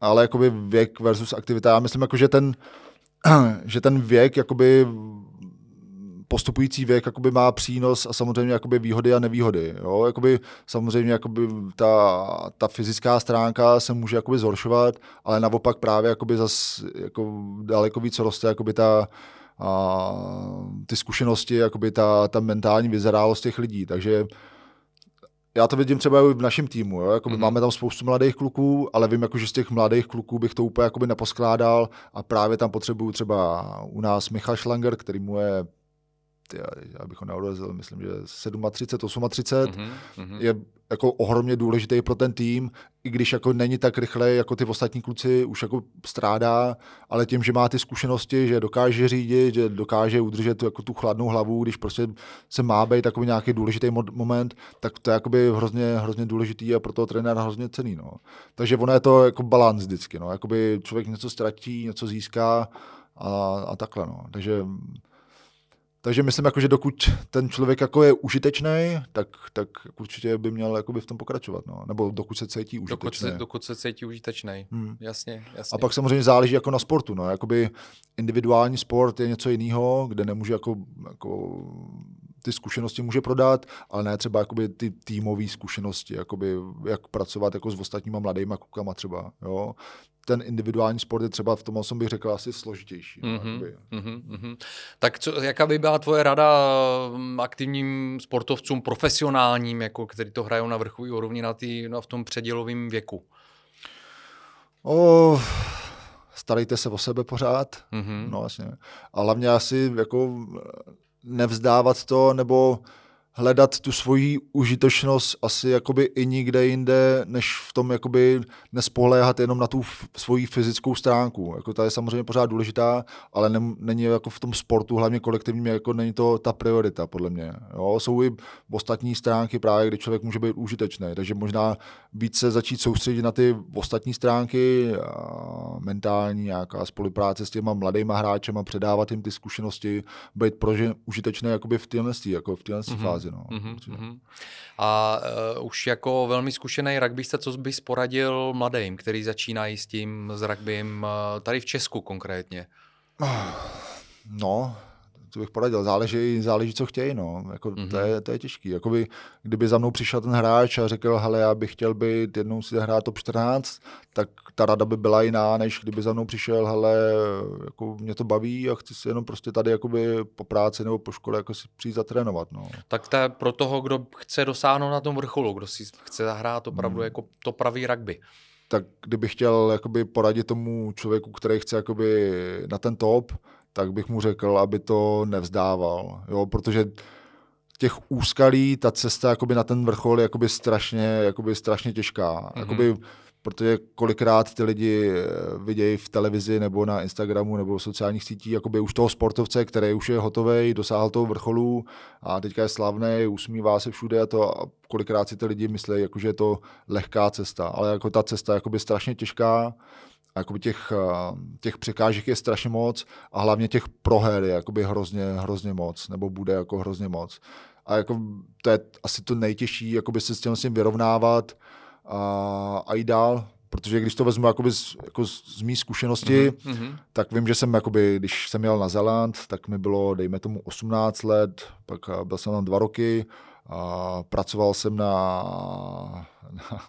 [SPEAKER 2] ale jakoby věk versus aktivita, já myslím, jako, že ten, že ten věk jakoby postupující věk jakoby má přínos a samozřejmě jakoby výhody a nevýhody. Jo? Jakoby, samozřejmě jakoby ta, ta fyzická stránka se může jakoby zhoršovat, ale naopak právě jakoby zas, jako daleko víc roste jakoby ta, a, ty zkušenosti, jakoby ta, ta mentální vyzrálost těch lidí. Takže já to vidím třeba i v našem týmu. Jo? Jakoby mm-hmm. Máme tam spoustu mladých kluků, ale vím, jako, že z těch mladých kluků bych to úplně jakoby neposkládal a právě tam potřebuju třeba u nás Michal Schlanger, který mu je tě, abych ho neodvezl, myslím, že 37, 38, mm-hmm. je jako ohromně důležitý pro ten tým, i když jako není tak rychle jako ty ostatní kluci, už jako strádá, ale tím, že má ty zkušenosti, že dokáže řídit, že dokáže udržet jako tu chladnou hlavu, když prostě se má být takový nějaký důležitý moment, tak to je jakoby hrozně, hrozně důležitý a pro toho trenéra hrozně cený. No. Takže ono je to jako balans vždycky. No. Jakoby člověk něco ztratí, něco získá a, a takhle. No. Takže takže myslím, jako, že dokud ten člověk jako je užitečný, tak, tak určitě by měl jakoby v tom pokračovat. No. Nebo dokud se cítí užitečný.
[SPEAKER 3] Dokud se, dokud se cítí užitečný. Hmm. Jasně, jasně.
[SPEAKER 2] A pak samozřejmě záleží jako na sportu. No. Jakoby individuální sport je něco jiného, kde nemůže jako, jako ty zkušenosti může prodat, ale ne třeba jakoby ty týmové zkušenosti, jakoby jak pracovat jako s ostatníma mladýma klukama třeba. Jo ten individuální sport je třeba v tom, jsem bych řekl, asi složitější. Mm-hmm,
[SPEAKER 3] mm-hmm, mm-hmm. Tak co, jaká by byla tvoje rada mm, aktivním sportovcům, profesionálním, jako, který to hrajou na vrchové úrovni na, tý, no, v tom předělovém věku?
[SPEAKER 2] O, starejte se o sebe pořád, mm-hmm. no vlastně. A hlavně asi jako nevzdávat to, nebo hledat tu svoji užitočnost asi jakoby i nikde jinde, než v tom jakoby nespoléhat jenom na tu f- svoji fyzickou stránku. Jako ta je samozřejmě pořád důležitá, ale ne, není jako v tom sportu, hlavně kolektivním, jako není to ta priorita, podle mě. Jo? Jsou i ostatní stránky právě, kde člověk může být užitečný, takže možná více začít soustředit na ty ostatní stránky, mentální, nějaká spolupráce s těma mladýma hráčema, předávat jim ty zkušenosti, být prože, užitečný jakoby v téhle, jako v téhle mm-hmm. fázi. No.
[SPEAKER 1] Mm-hmm, mm-hmm. A uh, už jako velmi zkušený rugbysta, co bys poradil mladým, který začínají s tím, s rugbym, uh, tady v Česku konkrétně?
[SPEAKER 2] No, co bych poradil, záleží, záleží co chtějí, no. Jako, mm-hmm. to, je, to je těžký. Jakoby, kdyby za mnou přišel ten hráč a řekl, hele, já bych chtěl být jednou si hrát top 14, tak ta rada by byla jiná, než kdyby za mnou přišel, hele, jako mě to baví a chci si jenom prostě tady jakoby po práci nebo po škole jako si přijít zatrénovat, no.
[SPEAKER 1] Tak to je pro toho, kdo chce dosáhnout na tom vrcholu, kdo si chce zahrát opravdu mm. jako to pravý rugby
[SPEAKER 2] tak kdybych chtěl jakoby poradit tomu člověku, který chce jakoby na ten top, tak bych mu řekl, aby to nevzdával, jo, protože těch úskalí, ta cesta jakoby na ten vrchol je jakoby strašně, jakoby strašně těžká. Mm-hmm. Jakoby, protože kolikrát ty lidi eh, vidějí v televizi nebo na Instagramu nebo v sociálních sítích jakoby už toho sportovce, který už je hotový, dosáhl toho vrcholu a teďka je slavný, usmívá se všude a to a kolikrát si ty lidi myslí, jako, že je to lehká cesta, ale jako ta cesta je jakoby strašně těžká jakoby těch, eh, těch překážek je strašně moc a hlavně těch proher je jakoby hrozně, hrozně moc, nebo bude jako hrozně moc. A jako to je asi to nejtěžší, jakoby se s tím, tím vyrovnávat a, a jít dál, protože když to vezmu jakoby z, jako z, z mý zkušenosti, mm-hmm. tak vím, že jsem, jakoby, když jsem jel na Zeland, tak mi bylo, dejme tomu, 18 let, pak eh, byl jsem tam dva roky, a pracoval jsem na, na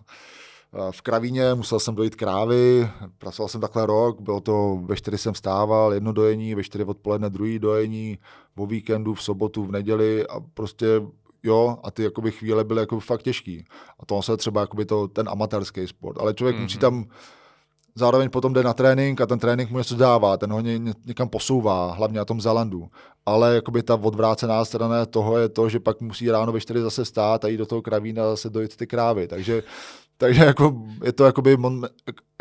[SPEAKER 2] v kravíně, musel jsem dojít krávy, pracoval jsem takhle rok, bylo to, ve čtyři jsem stával, jedno dojení, ve čtyři odpoledne druhý dojení, o víkendu, v sobotu, v neděli a prostě jo, a ty jakoby chvíle byly jako fakt těžký. A to se třeba jakoby to, ten amatérský sport, ale člověk mm-hmm. musí tam zároveň potom jde na trénink a ten trénink mu něco dává, ten ho ně, někam posouvá, hlavně na tom Zalandu. Ale jakoby ta odvrácená strana toho je to, že pak musí ráno ve 4 zase stát a jít do toho kravína a zase dojít ty krávy. Takže takže jako, je to jakoby,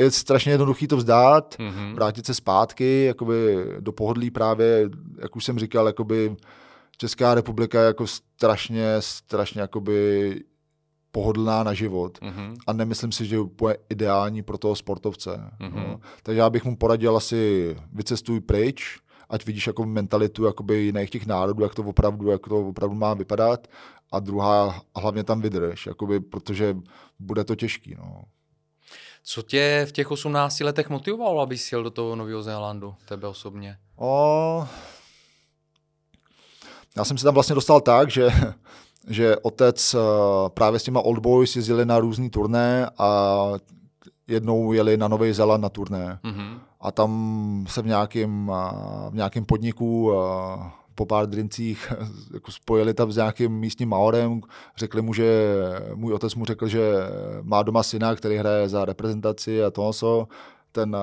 [SPEAKER 2] je strašně jednoduchý to vzdát, mm-hmm. vrátit se zpátky, jakoby do pohodlí právě, jak už jsem říkal, jakoby Česká republika je jako strašně, strašně jakoby pohodlná na život mm-hmm. a nemyslím si, že je úplně ideální pro toho sportovce. Mm-hmm. No. Takže já bych mu poradil asi vycestuj pryč, ať vidíš jako mentalitu jakoby jiných těch národů, jak to opravdu, jak to opravdu má vypadat a druhá hlavně tam vydrž, jakoby, protože bude to těžký. No.
[SPEAKER 1] Co tě v těch 18 letech motivovalo, aby jsi jel do toho Nového Zélandu, tebe osobně?
[SPEAKER 2] O, já jsem se tam vlastně dostal tak, že, že otec eh, právě s těma Old Boys jezdili na různý turné a jednou jeli na Nový Zéland na turné. Mm-hmm. A tam se v nějakém, v nějakém podniku po pár drincích jako spojili tam s nějakým místním Maorem, řekli mu, že můj otec mu řekl, že má doma syna, který hraje za reprezentaci a to so. Ten,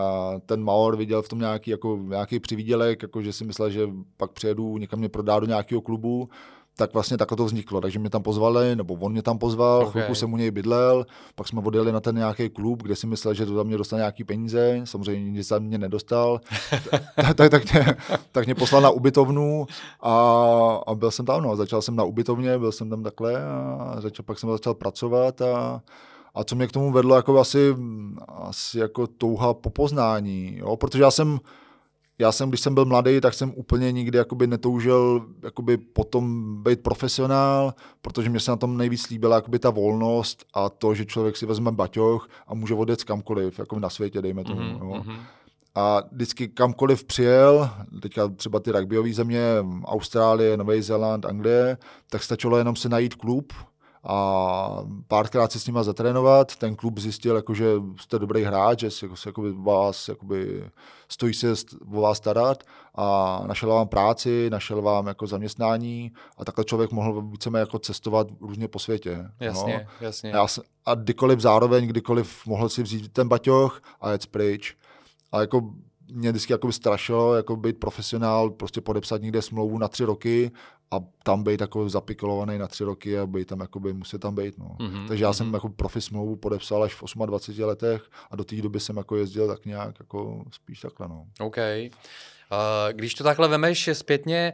[SPEAKER 2] ten Maor viděl v tom nějaký, jako, nějaký přivídělek, jako, že si myslel, že pak přijedu někam mě prodá do nějakého klubu tak vlastně takhle to vzniklo. Takže mě tam pozvali, nebo on mě tam pozval, okay. chvilku jsem u něj bydlel, pak jsme odjeli na ten nějaký klub, kde si myslel, že to za mě dostane nějaký peníze, samozřejmě nic za mě nedostal, tak, tak, tak, mě, tak mě poslal na ubytovnu a, a byl jsem tam, no, začal jsem na ubytovně, byl jsem tam takhle a začal, pak jsem začal pracovat a, a co mě k tomu vedlo, jako asi, asi jako touha po poznání, jo? protože já jsem já jsem, když jsem byl mladý, tak jsem úplně nikdy jakoby netoužil jakoby potom být profesionál, protože mě se na tom nejvíc líbila jakoby ta volnost a to, že člověk si vezme baťoch a může odjet kamkoliv, jako na světě, dejme tomu. Mm-hmm. Jo. Mhm. A vždycky kamkoliv přijel, teďka třeba ty rugbyové země, Austrálie, Nový Zéland, Anglie, tak stačilo jenom si najít klub, a párkrát si s nima zatrénovat. Ten klub zjistil, jako, že jste dobrý hráč, že se, jako, vás jakoby, stojí se o vás starat a našel vám práci, našel vám jako zaměstnání a takhle člověk mohl víceméně jako cestovat různě po světě.
[SPEAKER 1] Jasně, no. jasně.
[SPEAKER 2] Já, a kdykoliv zároveň, kdykoliv mohl si vzít ten baťoch a jet pryč. A jako mě vždycky jako strašilo jako být profesionál, prostě podepsat někde smlouvu na tři roky a tam být jako zapikolovaný na tři roky a být tam, jakoby, musí tam být. No. Mm-hmm. Takže já mm-hmm. jsem jako profi smlouvu podepsal až v 28 letech a do té doby jsem jako jezdil tak nějak jako spíš takhle. No.
[SPEAKER 1] OK. Uh, když to takhle vemeš zpětně,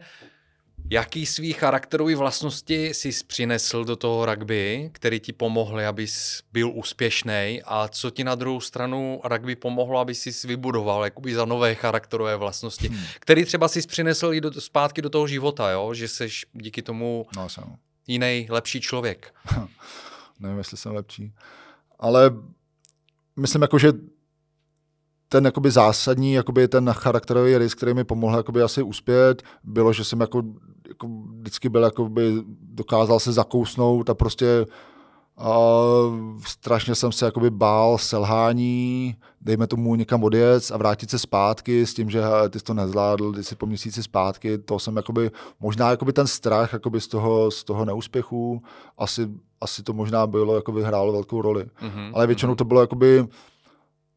[SPEAKER 1] Jaký svý charakterový vlastnosti jsi přinesl do toho rugby, který ti pomohly, abys byl úspěšný a co ti na druhou stranu rugby pomohlo, aby jsi vybudoval jakoby za nové charakterové vlastnosti, hmm. který třeba jsi přinesl i do, zpátky do toho života, jo? že jsi díky tomu no, jsem. jiný, lepší člověk.
[SPEAKER 2] Nevím, jestli jsem lepší, ale myslím jako, že ten jakoby zásadní, jakoby ten charakterový rys, který mi pomohl jakoby asi uspět, bylo, že jsem jako, jako vždycky byl, jakoby dokázal se zakousnout a prostě a strašně jsem se jakoby bál selhání, dejme tomu někam odjet a vrátit se zpátky s tím, že ty jsi to nezvládl, ty jsi po měsíci zpátky, to jsem jakoby, možná jakoby ten strach jakoby z toho, z toho neúspěchu, asi, asi to možná bylo, jakoby hrálo velkou roli. Mm-hmm. Ale většinou to bylo jakoby,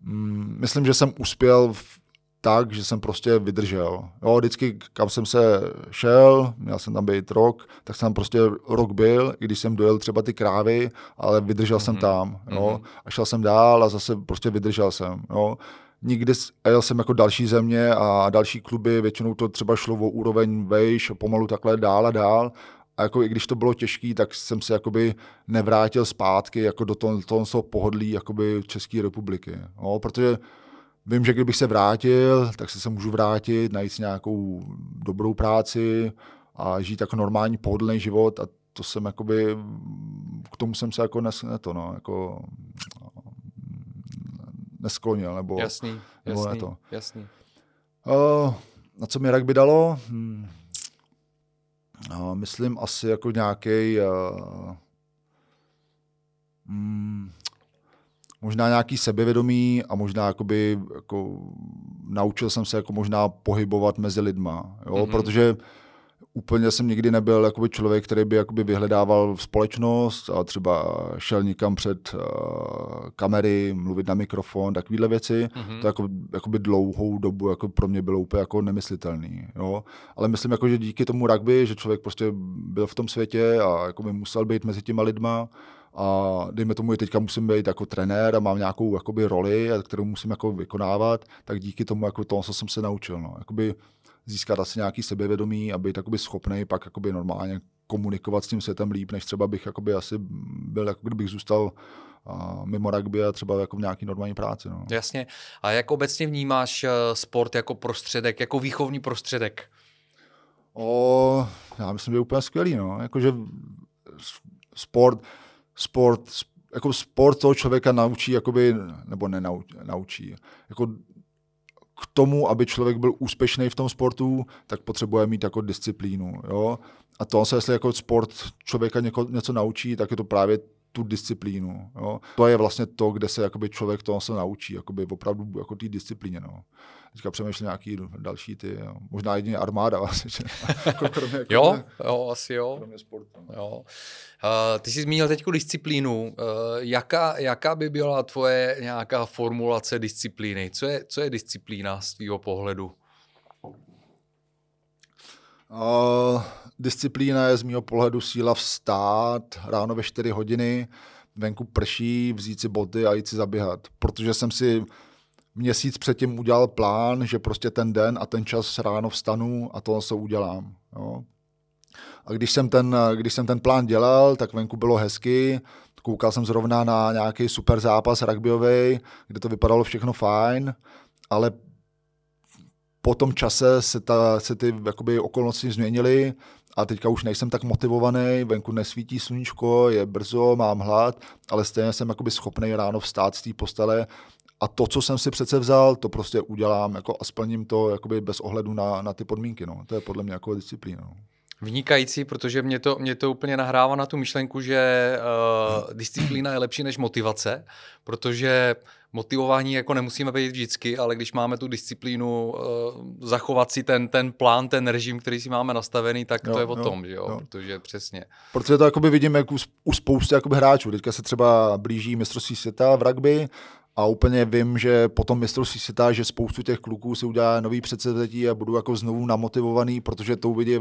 [SPEAKER 2] Mm, myslím, že jsem uspěl v, tak, že jsem prostě vydržel. Jo, vždycky, kam jsem se šel, měl jsem tam být rok, tak jsem prostě rok byl, i když jsem dojel třeba ty krávy, ale vydržel mm-hmm. jsem mhm. tam. Jo, mm-hmm. A šel jsem dál a zase prostě vydržel jsem. Jo. Nikdy jel jsem jako další země a další kluby, většinou to třeba šlo o úroveň vejš, pomalu takhle dál a dál a jako i když to bylo těžké, tak jsem se jakoby nevrátil zpátky jako do toho, toho pohodlí jakoby České republiky. No, protože vím, že kdybych se vrátil, tak se, se můžu vrátit, najít si nějakou dobrou práci a žít jako normální pohodlný život a to jsem jakoby, k tomu jsem se jako nes, ne to, no, jako nesklonil, nebo,
[SPEAKER 1] jasný,
[SPEAKER 2] nebo
[SPEAKER 1] jasný,
[SPEAKER 2] ne to.
[SPEAKER 1] jasný.
[SPEAKER 2] Uh, na co mi rugby dalo? Hmm Uh, myslím asi jako nějaký uh, mm, možná nějaký sebevědomí a možná jakoby, jako naučil jsem se jako možná pohybovat mezi lidma, jo? Mm-hmm. protože úplně jsem nikdy nebyl jakoby člověk, který by jakoby vyhledával společnost a třeba šel někam před uh, kamery, mluvit na mikrofon, takovéhle věci. Mm-hmm. To jako, jakoby dlouhou dobu jako pro mě bylo úplně jako nemyslitelný. Jo? Ale myslím, jako, že díky tomu rugby, že člověk prostě byl v tom světě a jakoby musel být mezi těma lidma, a dejme tomu, že teďka musím být jako trenér a mám nějakou jakoby roli, kterou musím jako vykonávat, tak díky tomu jako to, co jsem se naučil. No. Jakoby získat asi nějaký sebevědomí a být jakoby schopný pak jakoby normálně komunikovat s tím světem líp, než třeba bych jakoby asi byl, jako kdybych zůstal a mimo rugby a třeba jako v nějaký normální práci. No.
[SPEAKER 1] Jasně. A jak obecně vnímáš eh, sport jako prostředek, jako výchovní prostředek?
[SPEAKER 2] O, já myslím, že je úplně skvělý. No. Jakože sport, sport, jako sport toho člověka naučí, jakoby, nebo nenaučí, naučí, jako k tomu, aby člověk byl úspěšný v tom sportu, tak potřebuje mít jako disciplínu. Jo? A to se, jestli jako sport člověka něko, něco naučí, tak je to právě tu disciplínu. Jo? To je vlastně to, kde se jakoby člověk toho se naučí, jakoby opravdu jako té disciplíně. No. Teďka přemýšlím nějaký další ty, jo. možná jedině armáda vlastně.
[SPEAKER 1] jako kromě, jako jo, jo, asi jo. Kromě sportu. No. Jo. Uh, ty jsi zmínil teď disciplínu. Uh, jaká, jaká by byla tvoje nějaká formulace disciplíny? Co je, co je disciplína z tvého pohledu?
[SPEAKER 2] Uh, disciplína je z mého pohledu síla vstát ráno ve 4 hodiny, venku prší, vzít si boty a jít si zaběhat. Protože jsem si měsíc předtím udělal plán, že prostě ten den a ten čas ráno vstanu a to se udělám. Jo. A když jsem, ten, když jsem ten plán dělal, tak venku bylo hezky, koukal jsem zrovna na nějaký super zápas rugbyový, kde to vypadalo všechno fajn, ale po tom čase se, ta, se ty jakoby, okolnosti změnily a teďka už nejsem tak motivovaný, venku nesvítí sluníčko, je brzo, mám hlad, ale stejně jsem jakoby schopný ráno vstát z té postele a to, co jsem si přece vzal, to prostě udělám jako a splním to jakoby bez ohledu na, na ty podmínky. No. To je podle mě jako disciplína. No.
[SPEAKER 1] Vynikající, protože mě to, mě to úplně nahrává na tu myšlenku, že uh, disciplína je lepší než motivace, protože motivování jako nemusíme být vždycky, ale když máme tu disciplínu, uh, zachovat si ten, ten plán, ten režim, který si máme nastavený, tak jo, to je o jo, tom, že jo? jo, protože přesně.
[SPEAKER 2] Protože to jakoby vidím jak u, u spousty jakoby hráčů. Teďka se třeba blíží mistrovství světa v rugby A úplně vím, že potom mistrovství světa, že spoustu těch kluků si udělá nový předsevzetí a budou jako znovu namotivovaný, protože to uvidí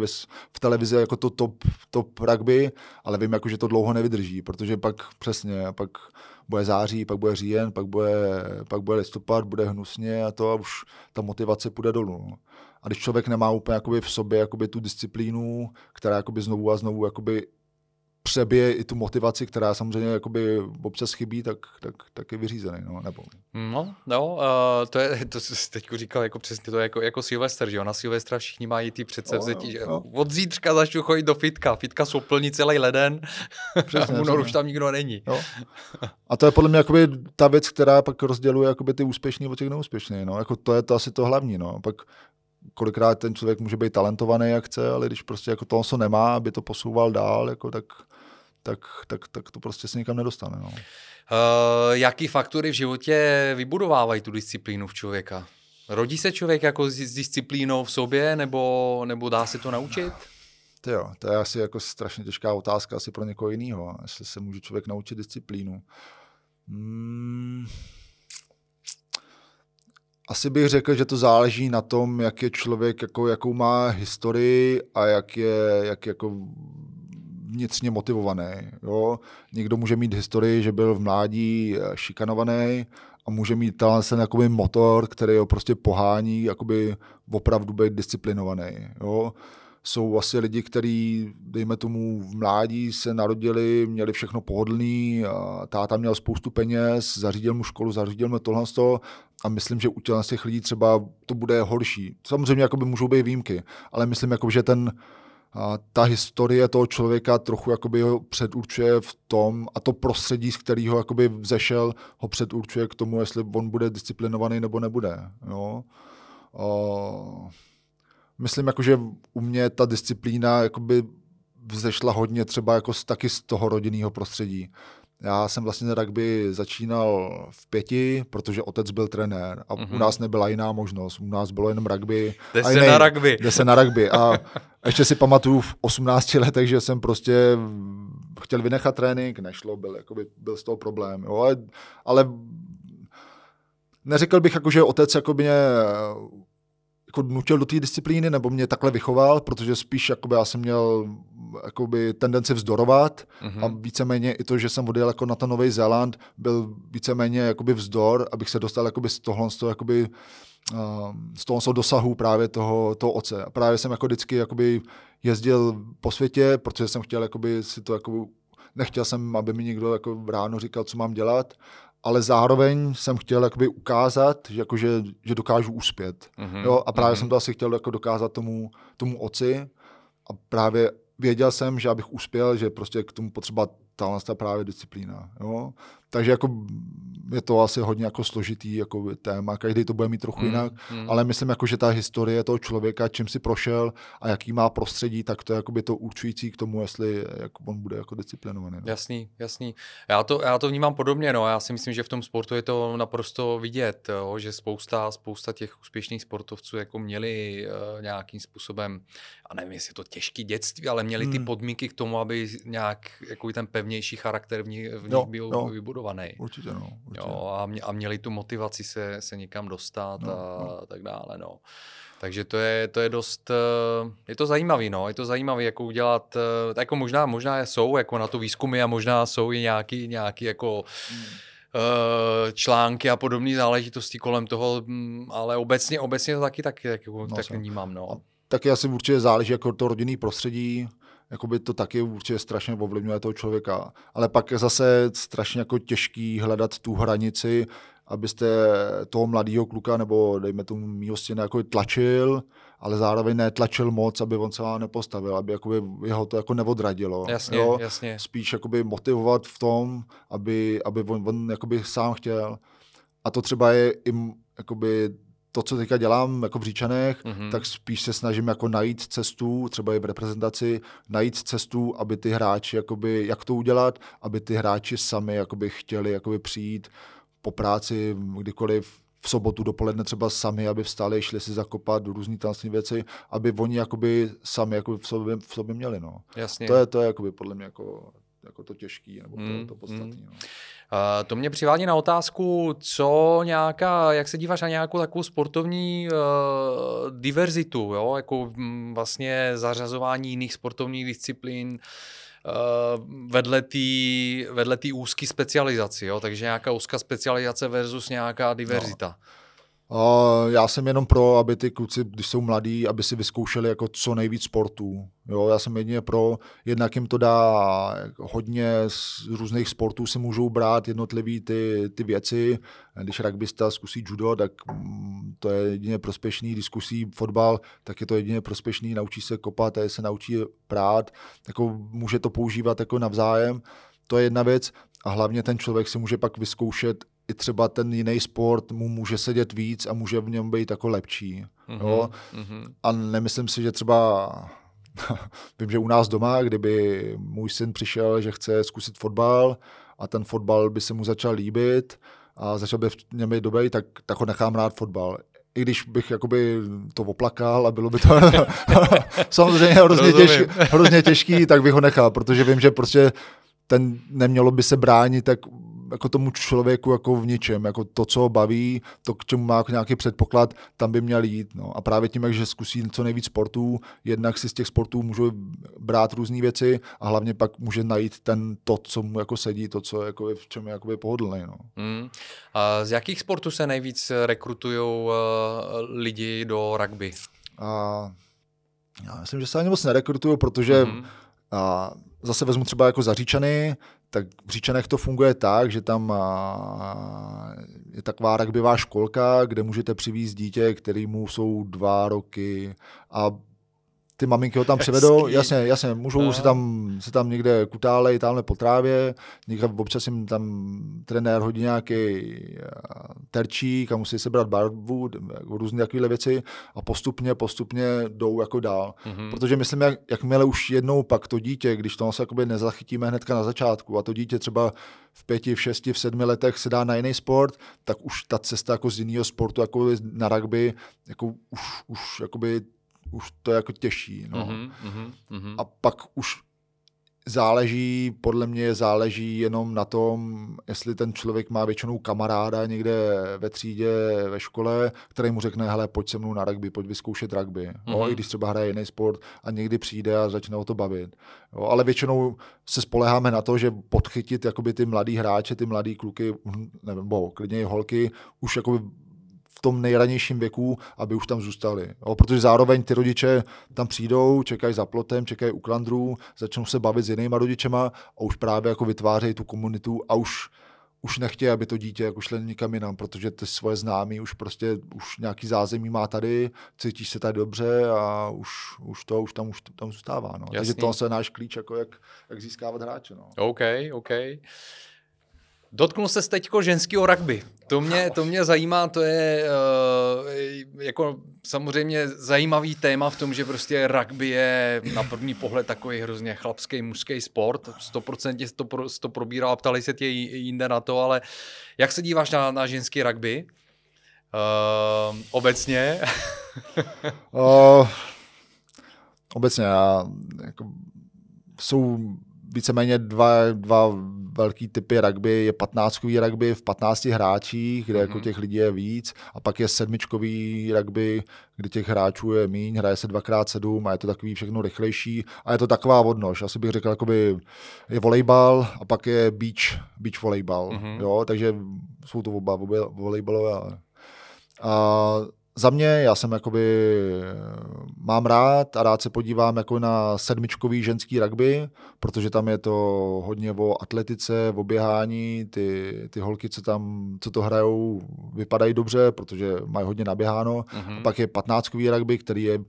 [SPEAKER 2] v televizi jako to top, top rugby, ale vím, jako, že to dlouho nevydrží, protože pak přesně, pak bude září, pak bude říjen, pak bude, pak bude listopad, bude hnusně a to a už ta motivace půjde dolů. No. A když člověk nemá úplně jakoby v sobě jakoby tu disciplínu, která jakoby znovu a znovu jakoby přebije i tu motivaci, která samozřejmě jakoby občas chybí, tak, tak, tak je vyřízený. No, nebo...
[SPEAKER 1] no, no uh, to je, to jsi teď říkal jako přesně to je jako, jako Silvester, že jo, na Silvestra všichni mají ty předsevzetí, no, že no. od zítřka začnu chodit do fitka, fitka jsou plní celý leden, přesně, a už tam nikdo není. No.
[SPEAKER 2] A to je podle mě jakoby ta věc, která pak rozděluje jakoby ty úspěšný od těch neúspěšných. No. Jako to je to asi to hlavní. No. Pak kolikrát ten člověk může být talentovaný, jak chce, ale když prostě jako to, co nemá, aby to posouval dál, jako tak, tak, tak, tak to prostě se nikam nedostane. No. Uh,
[SPEAKER 1] jaký faktory v životě vybudovávají tu disciplínu v člověka? Rodí se člověk jako s, disciplínou v sobě, nebo, nebo dá se to naučit?
[SPEAKER 2] To jo, to je asi jako strašně těžká otázka asi pro někoho jiného, jestli se může člověk naučit disciplínu. Hmm asi bych řekl, že to záleží na tom, jak je člověk, jako, jakou má historii a jak je jak jako vnitřně motivovaný. Jo? Někdo může mít historii, že byl v mládí eh, šikanovaný a může mít ten motor, který ho prostě pohání jakoby opravdu být disciplinovaný. Jo? Jsou asi lidi, kteří, dejme tomu, v mládí se narodili, měli všechno pohodlný, a táta měl spoustu peněz, zařídil mu školu, zařídil mu tohle a myslím, že u těch lidí třeba to bude horší. Samozřejmě jakoby můžou být výjimky, ale myslím, jako, že ten, a ta historie toho člověka trochu jakoby ho předurčuje v tom, a to prostředí, z kterého jakoby vzešel, ho předurčuje k tomu, jestli on bude disciplinovaný nebo nebude. Jo? O myslím, jako, že u mě ta disciplína jakoby vzešla hodně třeba jako z, taky z toho rodinného prostředí. Já jsem vlastně rugby začínal v pěti, protože otec byl trenér a mm-hmm. u mhm. nás nebyla jiná možnost. U nás bylo jenom rugby.
[SPEAKER 1] Jde se na rugby.
[SPEAKER 2] Jde se na rugby. A ještě si pamatuju v 18 letech, že jsem prostě chtěl vynechat trénink, nešlo, byl, jakoby, byl z toho problém. Jo, ale, ale neřekl bych, jako, že otec jako mě jako nutil do té disciplíny, nebo mě takhle vychoval, protože spíš jakoby, já jsem měl jakoby, tendenci vzdorovat mm-hmm. a víceméně i to, že jsem odjel jako na ten Nový Zéland, byl víceméně jakoby vzdor, abych se dostal jakoby z tohle, z toho, jakoby, uh, z toho dosahu právě toho, toho oce. A právě jsem jako vždycky jakoby jezdil po světě, protože jsem chtěl jakoby si to jakoby nechtěl jsem, aby mi někdo jako ráno říkal, co mám dělat ale zároveň jsem chtěl jakoby ukázat, že, jako, že, že dokážu uspět. Mm-hmm. Jo? A právě mm-hmm. jsem to asi chtěl jako dokázat tomu, tomu oci a právě věděl jsem, že abych uspěl, že prostě k tomu potřeba ta právě disciplína. Jo? Takže jako je to asi hodně jako složitý jako téma, každý to bude mít trochu mm, jinak, mm. ale myslím, jako, že ta historie toho člověka, čím si prošel a jaký má prostředí, tak to je by to určující k tomu, jestli jak on bude jako disciplinovaný. No.
[SPEAKER 1] Jasný, jasný. Já to, já to vnímám podobně, no. já si myslím, že v tom sportu je to naprosto vidět, jo? že spousta, spousta těch úspěšných sportovců jako měli uh, nějakým způsobem, a nevím, jestli je to těžký dětství, ale měli mm. ty hmm. podmínky k tomu, aby nějak jako ten pevnější charakter v nich, v nich jo, byl jo. Vybudovaný.
[SPEAKER 2] Určitě, no. Určitě.
[SPEAKER 1] Jo, a, mě, a měli tu motivaci se, se někam dostat no, a no. tak dále. No. Takže to je, to je dost, eh, je to zajímavý, no, je to zajímavý, jako udělat, eh, jako možná, možná jsou jako na to výzkumy a možná jsou i nějaký, nějaký jako hmm. Eh, články a podobné záležitosti kolem toho, hm, ale obecně, obecně to taky tak, jako, no, tak vnímám, no.
[SPEAKER 2] Taky asi určitě záleží jako to rodinný prostředí, jakoby to taky určitě strašně ovlivňuje toho člověka. Ale pak je zase strašně jako těžký hledat tu hranici, abyste toho mladého kluka nebo dejme tomu mýho syna jako tlačil, ale zároveň netlačil moc, aby on se vám nepostavil, aby jakoby jeho to jako neodradilo.
[SPEAKER 1] Jasně, jo? jasně.
[SPEAKER 2] Spíš jakoby motivovat v tom, aby, aby on, on jakoby sám chtěl. A to třeba je i jakoby to, co teďka dělám jako v Říčanech, mm-hmm. tak spíš se snažím jako najít cestu, třeba i v reprezentaci, najít cestu, aby ty hráči, jakoby, jak to udělat, aby ty hráči sami jakoby chtěli jakoby přijít po práci kdykoliv v sobotu dopoledne třeba sami, aby vstali, šli si zakopat do různý tansní věci, aby oni jakoby sami jakoby v, sobě, v sobě měli. No.
[SPEAKER 1] Jasně.
[SPEAKER 2] To je, to je jakoby podle mě jako jako to těžký, nebo to,
[SPEAKER 1] Mm,
[SPEAKER 2] to podstatné.
[SPEAKER 1] mm.
[SPEAKER 2] No.
[SPEAKER 1] Uh, to mě přivádí na otázku, co nějaká, jak se díváš na nějakou takovou sportovní uh, diverzitu, jo? jako mm, vlastně zařazování jiných sportovních disciplín uh, vedle té vedle tý úzké specializaci, jo? takže nějaká úzká specializace versus nějaká diverzita. No.
[SPEAKER 2] A já jsem jenom pro, aby ty kluci, když jsou mladí, aby si vyzkoušeli jako co nejvíc sportů. Jo, já jsem jedině pro, jednak jim to dá hodně z různých sportů si můžou brát jednotlivý ty, ty věci. Když rugbysta zkusí judo, tak mm, to je jedině prospěšný. Když zkusí fotbal, tak je to jedině prospěšný. Naučí se kopat, a se naučí prát. Jako může to používat jako navzájem. To je jedna věc. A hlavně ten člověk si může pak vyzkoušet i třeba ten jiný sport mu může sedět víc a může v něm být jako lepší. Mm-hmm. Jo?
[SPEAKER 1] Mm-hmm.
[SPEAKER 2] A nemyslím si, že třeba vím, že u nás doma, kdyby můj syn přišel, že chce zkusit fotbal a ten fotbal by se mu začal líbit a začal by v něm být dobrý, tak, tak ho nechám rád fotbal. I když bych jakoby to oplakal a bylo by to samozřejmě hrozně, těžký, hrozně těžký, tak bych ho nechal, protože vím, že prostě ten nemělo by se bránit tak jako tomu člověku jako v ničem, jako to, co ho baví, to, k čemu má jako nějaký předpoklad, tam by měl jít. No. A právě tím, že zkusí co nejvíc sportů, jednak si z těch sportů můžu brát různé věci a hlavně pak může najít ten to, co mu jako sedí, to, co jako je v čem je jakoby pohodlný. No.
[SPEAKER 1] Mm. A z jakých sportů se nejvíc rekrutují uh, lidi do rugby?
[SPEAKER 2] A já myslím, že se ani moc nerekrutují, protože mm-hmm. a, zase vezmu třeba jako zaříčany, tak v Říčanech to funguje tak, že tam je taková rugbyvá školka, kde můžete přivízt dítě, kterýmu jsou dva roky a ty maminky ho tam přivedou, jasně, jasně, můžou Aha. si tam, si tam někde kutálej, tamhle po trávě, někde občas jim tam trenér hodí nějaký eh, terčík a musí se brát barvu, jako různé takovéhle věci a postupně, postupně jdou jako dál. Mm-hmm. Protože myslím, jak, jakmile už jednou pak to dítě, když to se jakoby nezachytíme hnedka na začátku a to dítě třeba v pěti, v šesti, v sedmi letech se dá na jiný sport, tak už ta cesta jako z jiného sportu, jako na rugby, jako už, už jakoby už to je jako těžší. No.
[SPEAKER 1] Mm-hmm, mm-hmm.
[SPEAKER 2] A pak už záleží, podle mě záleží jenom na tom, jestli ten člověk má většinou kamaráda někde ve třídě, ve škole, který mu řekne, hele, pojď se mnou na rugby, pojď vyzkoušet rugby. Mm-hmm. No, I když třeba hraje jiný sport a někdy přijde a začne o to bavit. Jo, ale většinou se spoleháme na to, že podchytit jakoby ty mladý hráče, ty mladý kluky, nebo klidně i holky, už jakoby v tom nejranějším věku, aby už tam zůstali. Jo, protože zároveň ty rodiče tam přijdou, čekají za plotem, čekají u klandrů, začnou se bavit s jinýma rodičema a už právě jako vytvářejí tu komunitu a už už nechtějí, aby to dítě jako šlo nikam jinam, protože ty svoje známí už prostě už nějaký zázemí má tady, cítíš se tady dobře a už, už to, už tam, už tam zůstává. No. Takže to je náš klíč, jako jak, jak získávat hráče. No.
[SPEAKER 1] OK, OK. Dotknul se teďko ženského rugby. To mě, to mě zajímá, to je uh, jako samozřejmě zajímavý téma v tom, že prostě rugby je na první pohled takový hrozně chlapský, mužský sport. 100% to, pro, to probírá, ptali se tě jinde na to, ale jak se díváš na, na ženský rugby? Uh, obecně?
[SPEAKER 2] uh, obecně, já, jako, jsou víceméně dva, dva velký typy rugby. Je 15 rugby v 15 hráčích, kde mm-hmm. jako mhm. těch lidí je víc. A pak je sedmičkový rugby, kde těch hráčů je míň, hraje se 2x7 a je to takový všechno rychlejší. A je to taková vodnož. Asi bych řekl, jakoby je volejbal a pak je beach, beach volejbal. Mm-hmm. Jo? Takže jsou to oba volejbalové. A za mě, já jsem jakoby, mám rád a rád se podívám jako na sedmičkový ženský rugby, protože tam je to hodně o atletice, o běhání, ty, ty holky, co tam, co to hrajou, vypadají dobře, protože mají hodně naběháno. Mm-hmm. A pak je patnáctkový rugby, který je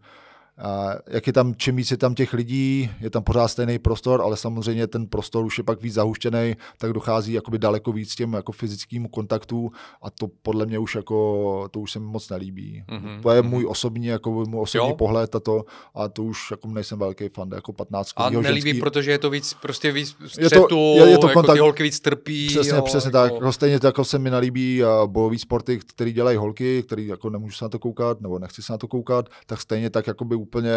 [SPEAKER 2] jak je tam, čím víc je tam těch lidí, je tam pořád stejný prostor, ale samozřejmě ten prostor už je pak víc zahuštěný, tak dochází jakoby daleko víc těm jako fyzickým kontaktu a to podle mě už jako, to už se mi moc nelíbí. Mm-hmm. To je můj osobní, jako můj osobní jo. pohled a to, a to už jako nejsem velký fan, jako 15.
[SPEAKER 1] A nelíbí, ženský. protože je to víc, prostě víc střetu, je to, je, je to jako kontakt, ty holky víc trpí.
[SPEAKER 2] Přesně, jo, přesně jako... tak. Jako stejně tak, jako se mi nelíbí bojový sporty, který dělají holky, který jako nemůžu se na to koukat, nebo nechci se na to koukat, tak stejně tak jako by úplně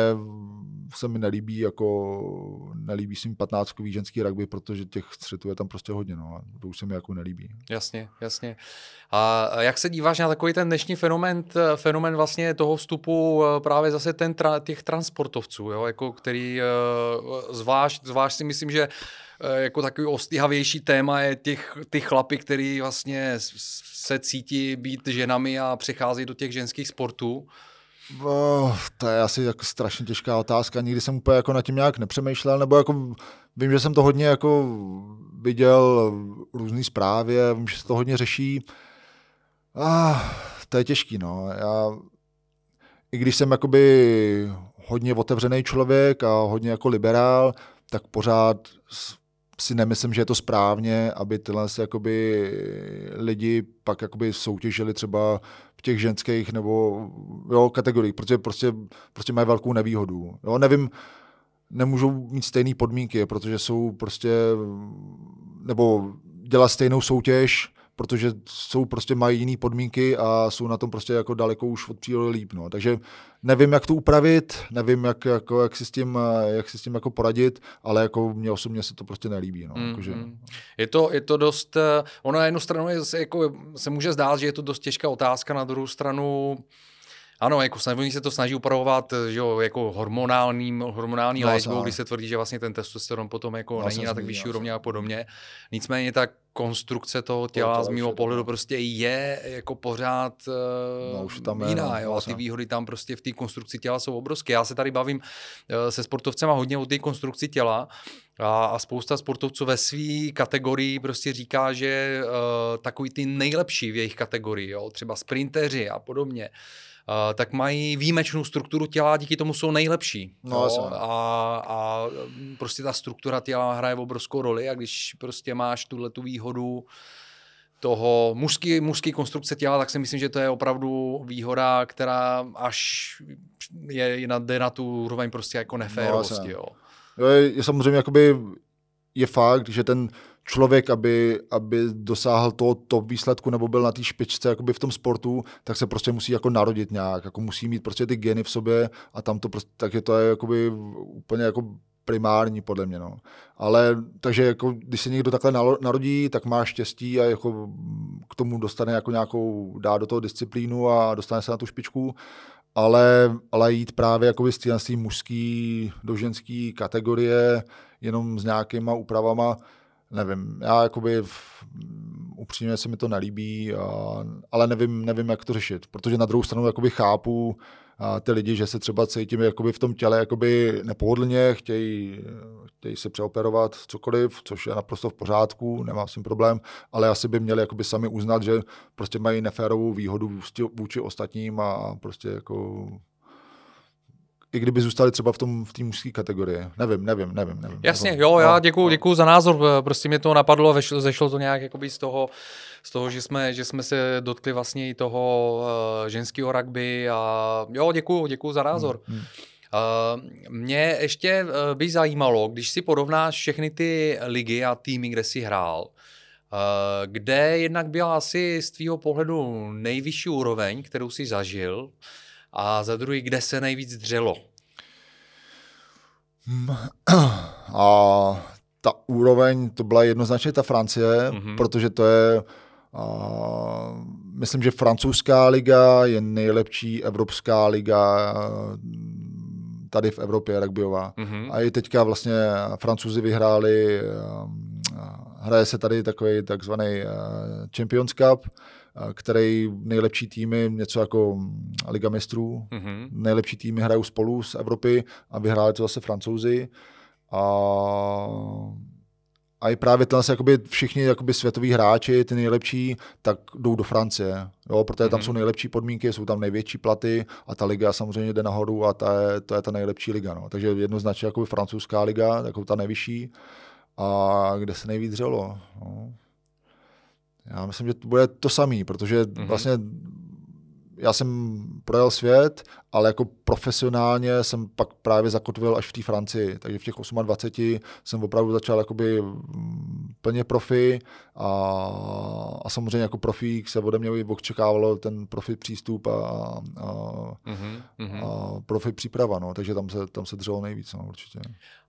[SPEAKER 2] se mi nelíbí, jako nelíbí se mi 15 ženský rugby, protože těch střetů je tam prostě hodně, no, a to už se mi jako nelíbí.
[SPEAKER 1] Jasně, jasně. A jak se díváš na takový ten dnešní fenomen, fenomen vlastně toho vstupu eh, právě zase ten tra, těch transportovců, jo, jako který eh, zvlášť, zvlášť si myslím, že eh, jako takový ostyhavější téma je těch, ty chlapy, který vlastně se cítí být ženami a přechází do těch ženských sportů.
[SPEAKER 2] Oh, to je asi jako strašně těžká otázka. Nikdy jsem úplně jako nad tím nějak nepřemýšlel, nebo jako vím, že jsem to hodně jako viděl různé zprávy, vím, že se to hodně řeší. Ah, to je těžký, no. Já, I když jsem jakoby hodně otevřený člověk a hodně jako liberál, tak pořád si nemyslím, že je to správně, aby tyhle jakoby lidi pak jakoby soutěžili třeba těch ženských nebo jo, kategoriích, protože prostě, prostě mají velkou nevýhodu. Jo, nevím, nemůžou mít stejné podmínky, protože jsou prostě, nebo dělat stejnou soutěž, protože jsou prostě mají jiné podmínky a jsou na tom prostě jako daleko už od přírody líp. No. Takže nevím, jak to upravit, nevím, jak, jako, jak, si s tím, jak si s tím jako poradit, ale jako mě osobně se to prostě nelíbí. No. Mm, Jakože...
[SPEAKER 1] je, to, je to dost, eh, ono na jednu stranu je, jako, se může zdát, že je to dost těžká otázka, na druhou stranu ano, jako oni se to snaží upravovat že jo, jako hormonálním, hormonální no, léčbou, kdy se tvrdí, že vlastně ten testosteron potom jako no, není na tak vyšší úrovni a podobně. Nicméně ta konstrukce toho těla z mého pohledu no. prostě je jako pořád no, už tam jiná. Je, jo, a ty výhody tam prostě v té konstrukci těla jsou obrovské. Já se tady bavím eh, se sportovcema hodně o té konstrukci těla a, a spousta sportovců ve své kategorii prostě říká, že uh, takový ty nejlepší v jejich kategorii, jo, třeba sprinteři a podobně, Uh, tak mají výjimečnou strukturu těla, díky tomu jsou nejlepší.
[SPEAKER 2] No,
[SPEAKER 1] a, a prostě ta struktura těla hraje obrovskou roli a když prostě máš tuhle tu výhodu toho mužský, mužský konstrukce těla, tak si myslím, že to je opravdu výhoda, která až je, jde na tu úroveň prostě jako neférovosti. No,
[SPEAKER 2] jo. Je, je samozřejmě jakoby je fakt, že ten člověk, aby, aby dosáhl toho top výsledku nebo byl na té špičce jakoby v tom sportu, tak se prostě musí jako narodit nějak, jako musí mít prostě ty geny v sobě a tam to prostě, tak je to je jakoby úplně jako primární podle mě. No. Ale takže jako, když se někdo takhle narodí, tak má štěstí a jako k tomu dostane jako nějakou, dá do toho disciplínu a dostane se na tu špičku. Ale, ale jít právě jako z té mužský do ženský kategorie jenom s nějakýma úpravama, nevím, já jakoby v, upřímně se mi to nelíbí, a, ale nevím, nevím, jak to řešit, protože na druhou stranu jakoby chápu a ty lidi, že se třeba cítím jakoby v tom těle jakoby nepohodlně, chtějí, chtějí se přeoperovat cokoliv, což je naprosto v pořádku, nemám s tím problém, ale asi by měli jakoby sami uznat, že prostě mají neférovou výhodu vůči ostatním a prostě jako i kdyby zůstali třeba v tom v té mužské kategorii. Nevím, nevím, nevím. nevím.
[SPEAKER 1] Jasně, jako- jo, já děkuju, no. děkuju za názor, prostě mě to napadlo, vešlo, zešlo to nějak jakoby z toho, z toho, že jsme, že jsme se dotkli vlastně i toho uh, ženského rugby a jo, děkuju, děkuju za názor. Hmm, hmm. Uh, mě ještě uh, by zajímalo, když si porovnáš všechny ty ligy a týmy, kde jsi hrál, uh, kde jednak byla asi z tvýho pohledu nejvyšší úroveň, kterou jsi zažil, a za druhý, kde se nejvíc dřelo?
[SPEAKER 2] A ta úroveň, to byla jednoznačně ta Francie, mm-hmm. protože to je, a, myslím, že francouzská liga je nejlepší evropská liga tady v Evropě rugbyová. Mm-hmm. A i teďka vlastně francouzi vyhráli, hraje se tady takový takzvaný Champions Cup, který nejlepší týmy, něco jako mm, Liga mistrů, mm-hmm. nejlepší týmy hrajou spolu z Evropy a vyhráli to zase francouzi. A, a i právě tenhle jakoby všichni jakoby světoví hráči, ty nejlepší, tak jdou do Francie, jo, protože tam mm-hmm. jsou nejlepší podmínky, jsou tam největší platy a ta liga samozřejmě jde nahoru a ta je, to je ta nejlepší liga. No. Takže jednoznačně jakoby francouzská liga, jako ta nejvyšší a kde se nejvíc dřelo. No. Já myslím, že to bude to samý, protože mm-hmm. vlastně já jsem projel svět, ale jako profesionálně jsem pak právě zakotvil až v té Francii. Takže v těch 28 jsem opravdu začal jakoby mm, plně profi a, a samozřejmě jako profík se ode mě očekávalo ten profi přístup a, a, uh-huh, a profi příprava, no. takže tam se, tam se dřelo nejvíc, no, určitě.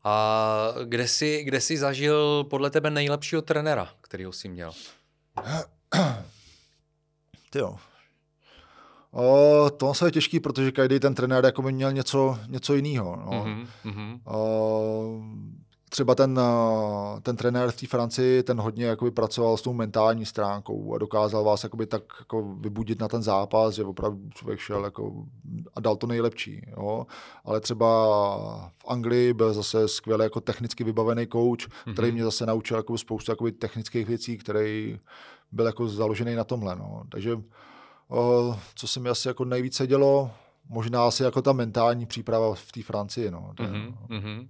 [SPEAKER 1] A kde jsi, kde jsi zažil podle tebe nejlepšího trenéra, kterýho jsi měl?
[SPEAKER 2] Ty jo. O, to je těžký, protože každý ten trenér jako by měl něco, něco jiného. No. Mm-hmm. O, třeba ten, ten trenér v té Francii, ten hodně jakoby pracoval s tou mentální stránkou a dokázal vás jakoby tak jako vybudit na ten zápas, že opravdu člověk šel jako a dal to nejlepší. Jo. Ale třeba v Anglii byl zase skvěle jako technicky vybavený coach, mm-hmm. který mě zase naučil jako spoustu jakoby technických věcí, který byl jako založený na tomhle. No. Takže o, co se mi asi jako nejvíce dělo, možná asi jako ta mentální příprava v té Francii. No.
[SPEAKER 1] Mm-hmm, mm-hmm.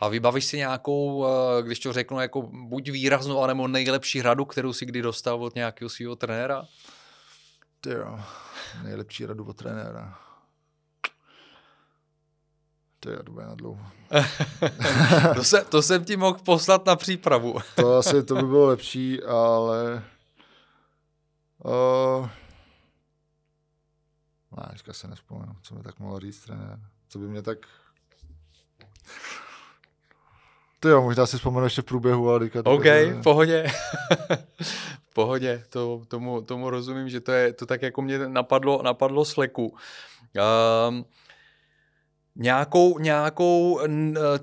[SPEAKER 1] A vybavíš si nějakou, eh, když to řeknu, jako buď výraznou, anebo nejlepší radu, kterou si kdy dostal od nějakého svého trenéra?
[SPEAKER 2] Ty jo, nejlepší radu od trenéra. To bude na dlouho.
[SPEAKER 1] to, se, to jsem ti mohl poslat na přípravu.
[SPEAKER 2] to asi to by bylo lepší, ale... Uh... Ne, dneska se nespomenu, co mi tak mohl říct trenér. Co by mě tak... Ty jo, možná si vzpomenu ještě v průběhu, ale
[SPEAKER 1] teďka... OK, v pohodě. v pohodě, to, tomu, tomu rozumím, že to, je, to tak jako mě napadlo, napadlo s leku. Um, nějakou, nějakou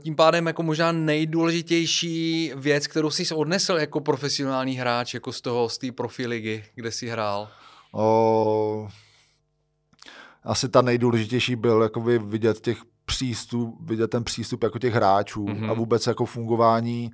[SPEAKER 1] tím pádem jako možná nejdůležitější věc, kterou jsi odnesl jako profesionální hráč, jako z toho, z té profiligy, kde jsi hrál?
[SPEAKER 2] O, asi ta nejdůležitější byl jakoby vidět těch přístup, vidět ten přístup jako těch hráčů mm-hmm. a vůbec jako fungování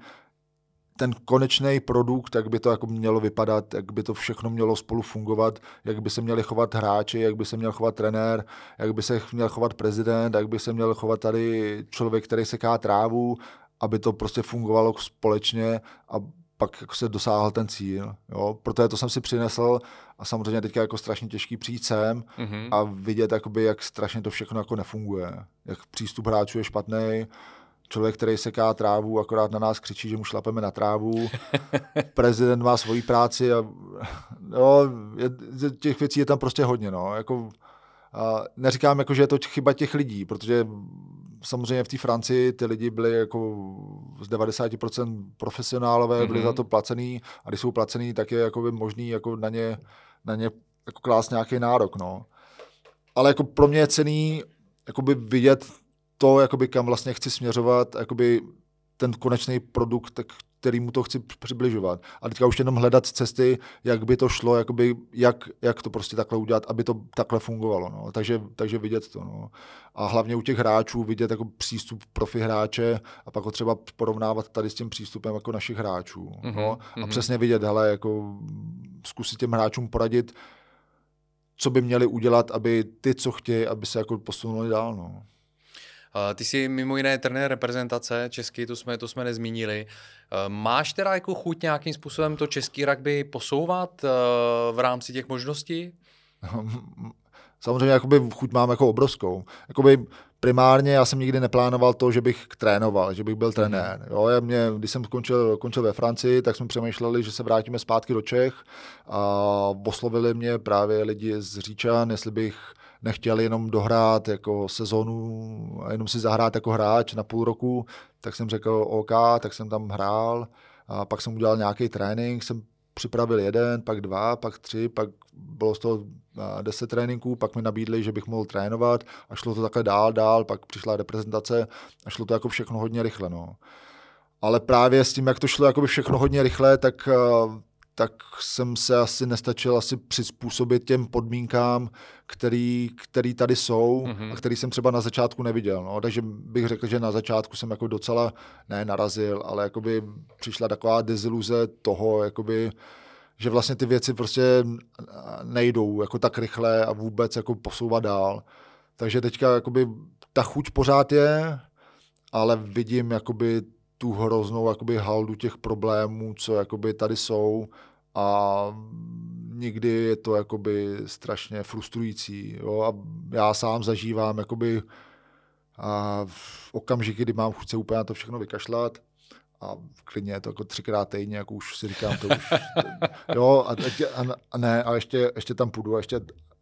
[SPEAKER 2] ten konečný produkt, jak by to jako mělo vypadat, jak by to všechno mělo spolu fungovat, jak by se měli chovat hráči, jak by se měl chovat trenér, jak by se měl chovat prezident, jak by se měl chovat tady člověk, který seká trávu, aby to prostě fungovalo společně a pak jako se dosáhl ten cíl. Jo? Proto to jsem si přinesl a samozřejmě teďka jako strašně těžký přijít sem mm-hmm. a vidět, jakoby, jak strašně to všechno jako nefunguje. Jak přístup hráčů je špatný, člověk, který seká trávu, akorát na nás křičí, že mu šlapeme na trávu. Prezident má svoji práci a jo, je, těch věcí je tam prostě hodně. No. Jako, a neříkám, jako, že je to chyba těch lidí, protože samozřejmě v té Francii ty lidi byli jako z 90% profesionálové, byli mm-hmm. za to placený a když jsou placený, tak je jako by možný jako na ně, na ně jako klást nějaký nárok. No. Ale jako pro mě je cený jakoby vidět to, jakoby kam vlastně chci směřovat, jakoby ten konečný produkt, který mu to chci přibližovat. A teďka už jenom hledat cesty, jak by to šlo, jakoby, jak, jak to prostě takhle udělat, aby to takhle fungovalo. No. Takže, takže vidět to. No. A hlavně u těch hráčů vidět jako přístup profi hráče a pak ho třeba porovnávat tady s tím přístupem jako našich hráčů. Mm-hmm, no. A mm-hmm. přesně vidět, hele, jako zkusit těm hráčům poradit, co by měli udělat, aby ty, co chtějí, aby se jako posunuli dál. No.
[SPEAKER 1] Ty jsi mimo jiné trenér reprezentace český, to jsme, to jsme nezmínili. Máš teda jako chuť nějakým způsobem to český rugby posouvat v rámci těch možností?
[SPEAKER 2] Samozřejmě jakoby chuť mám jako obrovskou. Jakoby primárně já jsem nikdy neplánoval to, že bych trénoval, že bych byl trenér. Jo, já mě, když jsem končil, končil ve Francii, tak jsme přemýšleli, že se vrátíme zpátky do Čech a oslovili mě právě lidi z Říčan, jestli bych nechtěl jenom dohrát jako sezonu a jenom si zahrát jako hráč na půl roku, tak jsem řekl OK, tak jsem tam hrál a pak jsem udělal nějaký trénink, jsem připravil jeden, pak dva, pak tři, pak bylo z toho deset tréninků, pak mi nabídli, že bych mohl trénovat a šlo to takhle dál, dál, pak přišla reprezentace a šlo to jako všechno hodně rychle. No. Ale právě s tím, jak to šlo jako všechno hodně rychle, tak tak jsem se asi nestačil asi přizpůsobit těm podmínkám, který, který tady jsou mm-hmm. a který jsem třeba na začátku neviděl. No. Takže bych řekl, že na začátku jsem jako docela, ne narazil, ale jakoby přišla taková deziluze toho, jakoby, že vlastně ty věci prostě nejdou jako tak rychle a vůbec jako posouvat dál. Takže teďka jakoby ta chuť pořád je, ale vidím jakoby tu hroznou jakoby haldu těch problémů, co jakoby tady jsou a někdy je to jakoby strašně frustrující. Jo? A já sám zažívám jakoby a v okamžiky, kdy mám chuť se úplně na to všechno vykašlat, a klidně je to jako třikrát týdně, jako už si říkám, to už, jo, a, a, a ne, a ještě, ještě tam půjdu, a ještě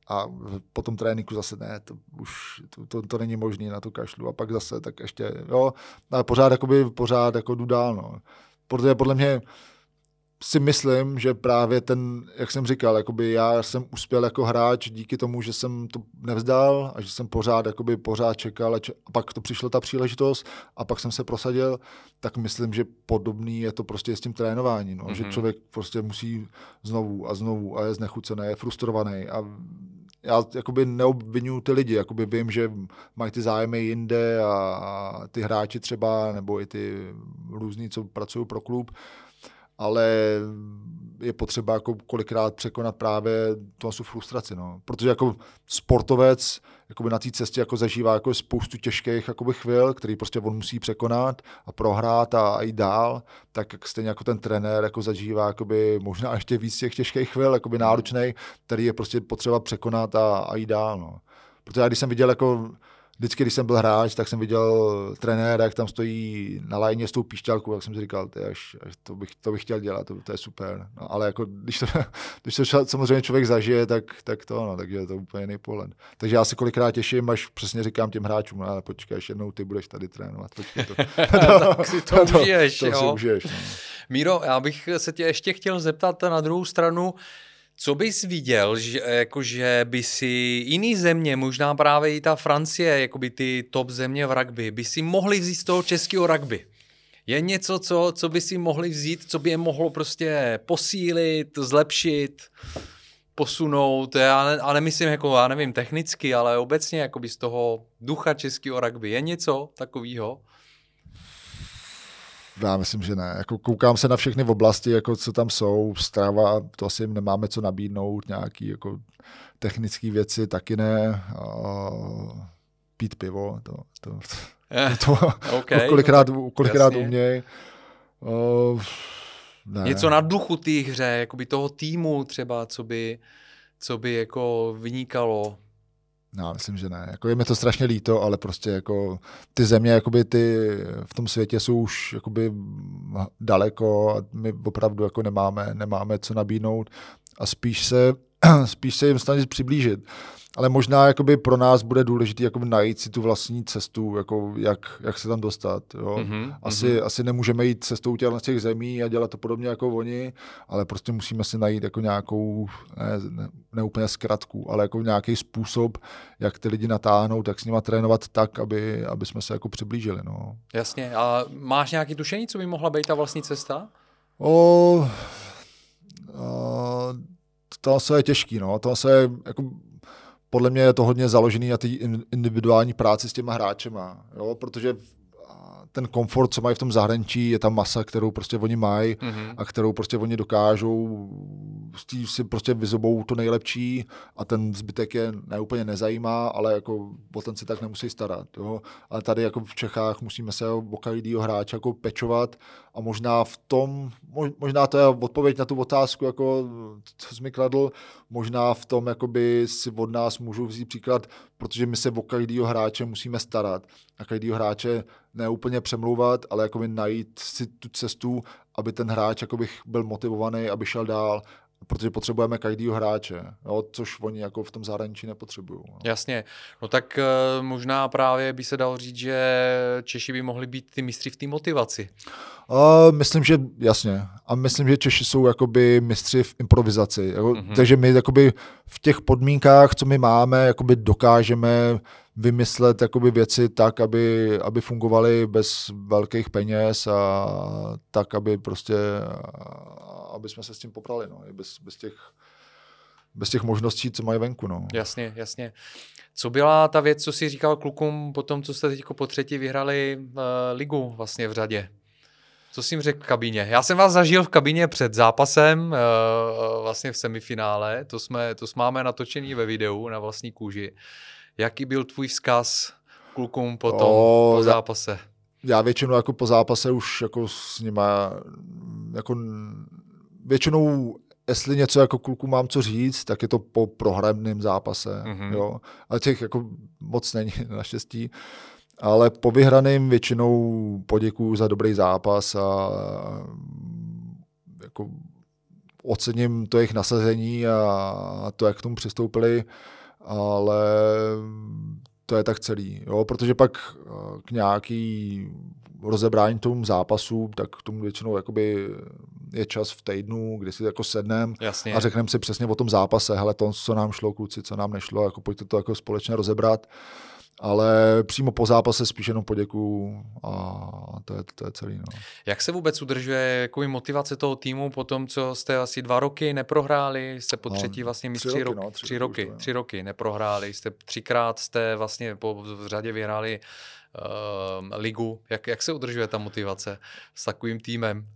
[SPEAKER 2] a po tom tréninku zase ne, to už to, to, to není možné na tu kašlu a pak zase tak ještě, jo, ale pořád, jakoby, pořád jako jdu dál, no. Protože podle mě si myslím, že právě ten, jak jsem říkal, jakoby já jsem uspěl jako hráč díky tomu, že jsem to nevzdal a že jsem pořád, jakoby pořád čekal a, če- a pak to přišla ta příležitost a pak jsem se prosadil, tak myslím, že podobný je to prostě s tím trénováním, no, mm-hmm. že mhm. člověk prostě musí znovu a znovu a je znechucený, je frustrovaný a já jakoby neobvinuju ty lidi, jakoby vím, že mají ty zájmy jinde a, a ty hráči třeba, nebo i ty různí, co pracují pro klub, ale je potřeba jako kolikrát překonat právě tu frustraci, no. Protože jako sportovec na té cestě jako zažívá jako spoustu těžkých jakoby chvil, který prostě on musí překonat a prohrát a, a dál, tak stejně jako ten trenér jako zažívá jakoby možná ještě víc těch těžkých chvil, jakoby náročný, který je prostě potřeba překonat a, a dál, no. Protože já když jsem viděl jako vždycky, když jsem byl hráč, tak jsem viděl trenéra, jak tam stojí na lajně s tou píšťalkou, jak jsem si říkal, ty až, až to, bych, to bych chtěl dělat, to, to je super. No, ale jako, když to, když to samozřejmě člověk zažije, tak, tak to, no, takže je to úplně jiný pohled. Takže já se kolikrát těším, až přesně říkám těm hráčům, no, ale počkej, až jednou ty budeš tady trénovat. Počkej, to,
[SPEAKER 1] to, tak si to, to užiješ,
[SPEAKER 2] to, to
[SPEAKER 1] jo.
[SPEAKER 2] Si užiješ no.
[SPEAKER 1] Míro, já bych se tě ještě chtěl zeptat na druhou stranu, co bys viděl, že, jako, že by si jiný země, možná právě i ta Francie, jako by ty top země v rugby, by si mohli vzít z toho českého rugby? Je něco, co, co by si mohli vzít, co by je mohlo prostě posílit, zlepšit, posunout, já a nemyslím jako, já nevím, technicky, ale obecně jako by z toho ducha českého rugby. Je něco takového?
[SPEAKER 2] Já myslím, že ne. Jako koukám se na všechny oblasti, jako co tam jsou. Strava, to asi nemáme co nabídnout. Nějaký jako technické věci taky ne. Uh, pít pivo, to, to, to, to okay, kolikrát, kolikrát uměj. Uh,
[SPEAKER 1] ne. Něco na duchu té hře, jakoby toho týmu třeba, co by, co by jako vynikalo.
[SPEAKER 2] Já myslím, že ne. Jako je mi to strašně líto, ale prostě jako ty země jakoby ty v tom světě jsou už jakoby daleko a my opravdu jako nemáme, nemáme co nabídnout a spíš se, spíš se jim snažit přiblížit ale možná jakoby pro nás bude důležité jakoby najít si tu vlastní cestu, jako jak, jak se tam dostat. Jo? Mm-hmm, asi, mm-hmm. asi nemůžeme jít cestou těch, těch zemí a dělat to podobně jako oni, ale prostě musíme si najít jako nějakou, ne, ne, ne úplně zkratku, ale jako nějaký způsob, jak ty lidi natáhnout, jak s nima trénovat tak, aby, aby jsme se jako přiblížili. No.
[SPEAKER 1] Jasně. A máš nějaký tušení, co by mohla být ta vlastní cesta?
[SPEAKER 2] O, o to se je těžký, no. To se je, jako, podle mě je to hodně založený na té individuální práci s těma hráčema, jo? protože ten komfort, co mají v tom zahraničí, je ta masa, kterou prostě oni mají mm-hmm. a kterou prostě oni dokážou, s tím si prostě vyzobou to nejlepší a ten zbytek je neúplně nezajímá, ale jako o ten si tak nemusí starat. Jo? Ale tady jako v Čechách musíme se o každého hráče jako pečovat a možná v tom, možná to je odpověď na tu otázku, jako, co jsi mi kladl, možná v tom jakoby si od nás můžou vzít příklad, protože my se o každého hráče musíme starat. A každého hráče neúplně přemlouvat, ale jakoby najít si tu cestu, aby ten hráč jakoby byl motivovaný, aby šel dál, protože potřebujeme každého hráče, jo, což oni jako v tom zahraničí nepotřebují. No.
[SPEAKER 1] Jasně, no tak uh, možná právě by se dalo říct, že Češi by mohli být ty mistři v té motivaci.
[SPEAKER 2] Uh, myslím, že jasně. A myslím, že Češi jsou jakoby mistři v improvizaci. Jako, mm-hmm. Takže my jakoby v těch podmínkách, co my máme, jakoby dokážeme vymyslet jakoby věci tak, aby, aby fungovaly bez velkých peněz a tak, aby prostě, aby jsme se s tím poprali, no, bez, bez těch bez těch možností, co mají venku. No.
[SPEAKER 1] Jasně, jasně. Co byla ta věc, co si říkal klukům po tom, co jste teď po třetí vyhrali uh, ligu vlastně v řadě? Co jsi jim řekl v kabině? Já jsem vás zažil v kabině před zápasem, uh, vlastně v semifinále, to jsme, to jsme máme natočený ve videu na vlastní kůži. Jaký byl tvůj vzkaz klukům potom, o, po zápase?
[SPEAKER 2] Já, já většinou jako po zápase už jako s nima jako většinou jestli něco jako kluku mám co říct, tak je to po prohranném zápase. Mm-hmm. Jo? A těch jako moc není naštěstí. Ale po vyhraným většinou poděkuju za dobrý zápas a jako ocením to jejich nasazení a to, jak k tomu přistoupili, ale to je tak celý, jo? protože pak eh, k nějaký rozebrání tomu zápasu, tak k tomu většinou jakoby je čas v týdnu, kdy si jako sedneme a řekneme si přesně o tom zápase, hele to, co nám šlo, kluci, co nám nešlo, jako pojďte to jako společně rozebrat ale přímo po zápase spíš jenom poděkuju a to je, to je celý. No.
[SPEAKER 1] Jak se vůbec udržuje jakoby motivace toho týmu po tom, co jste asi dva roky neprohráli, jste po no, třetí vlastně mistři tři, roky, no, tři, tři roky, tři roky neprohráli, jste třikrát jste vlastně po v řadě vyhráli uh, ligu. Jak, jak se udržuje ta motivace s takovým týmem?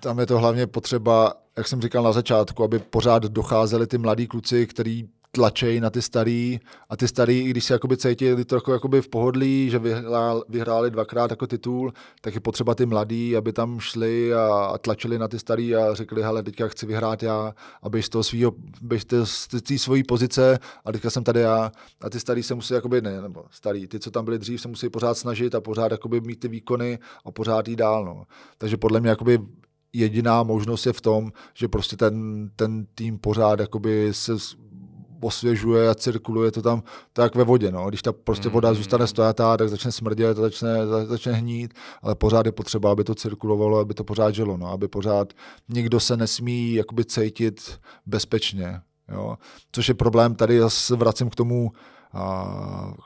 [SPEAKER 2] Tam je to hlavně potřeba, jak jsem říkal na začátku, aby pořád docházeli ty mladí kluci, který tlačej na ty starý a ty starý, i když se jakoby cítili trochu jakoby v pohodlí, že vyhrál, vyhráli dvakrát jako titul, tak je potřeba ty mladí, aby tam šli a, a tlačili na ty starý a řekli, hele, teďka chci vyhrát já, aby z toho svýho, běžte z té svojí pozice a teďka jsem tady já a ty starý se musí jakoby, ne, nebo starý, ty, co tam byli dřív, se musí pořád snažit a pořád jakoby mít ty výkony a pořád jít dál, no. Takže podle mě jakoby jediná možnost je v tom, že prostě ten, ten tým pořád jakoby se osvěžuje a cirkuluje to tam tak ve vodě. No. Když ta prostě voda mm. zůstane stojatá, tak začne smrdět, začne, začne hnít, ale pořád je potřeba, aby to cirkulovalo, aby to pořád žilo, no. aby pořád nikdo se nesmí jakoby cítit bezpečně. Jo. Což je problém, tady já se vracím k tomu,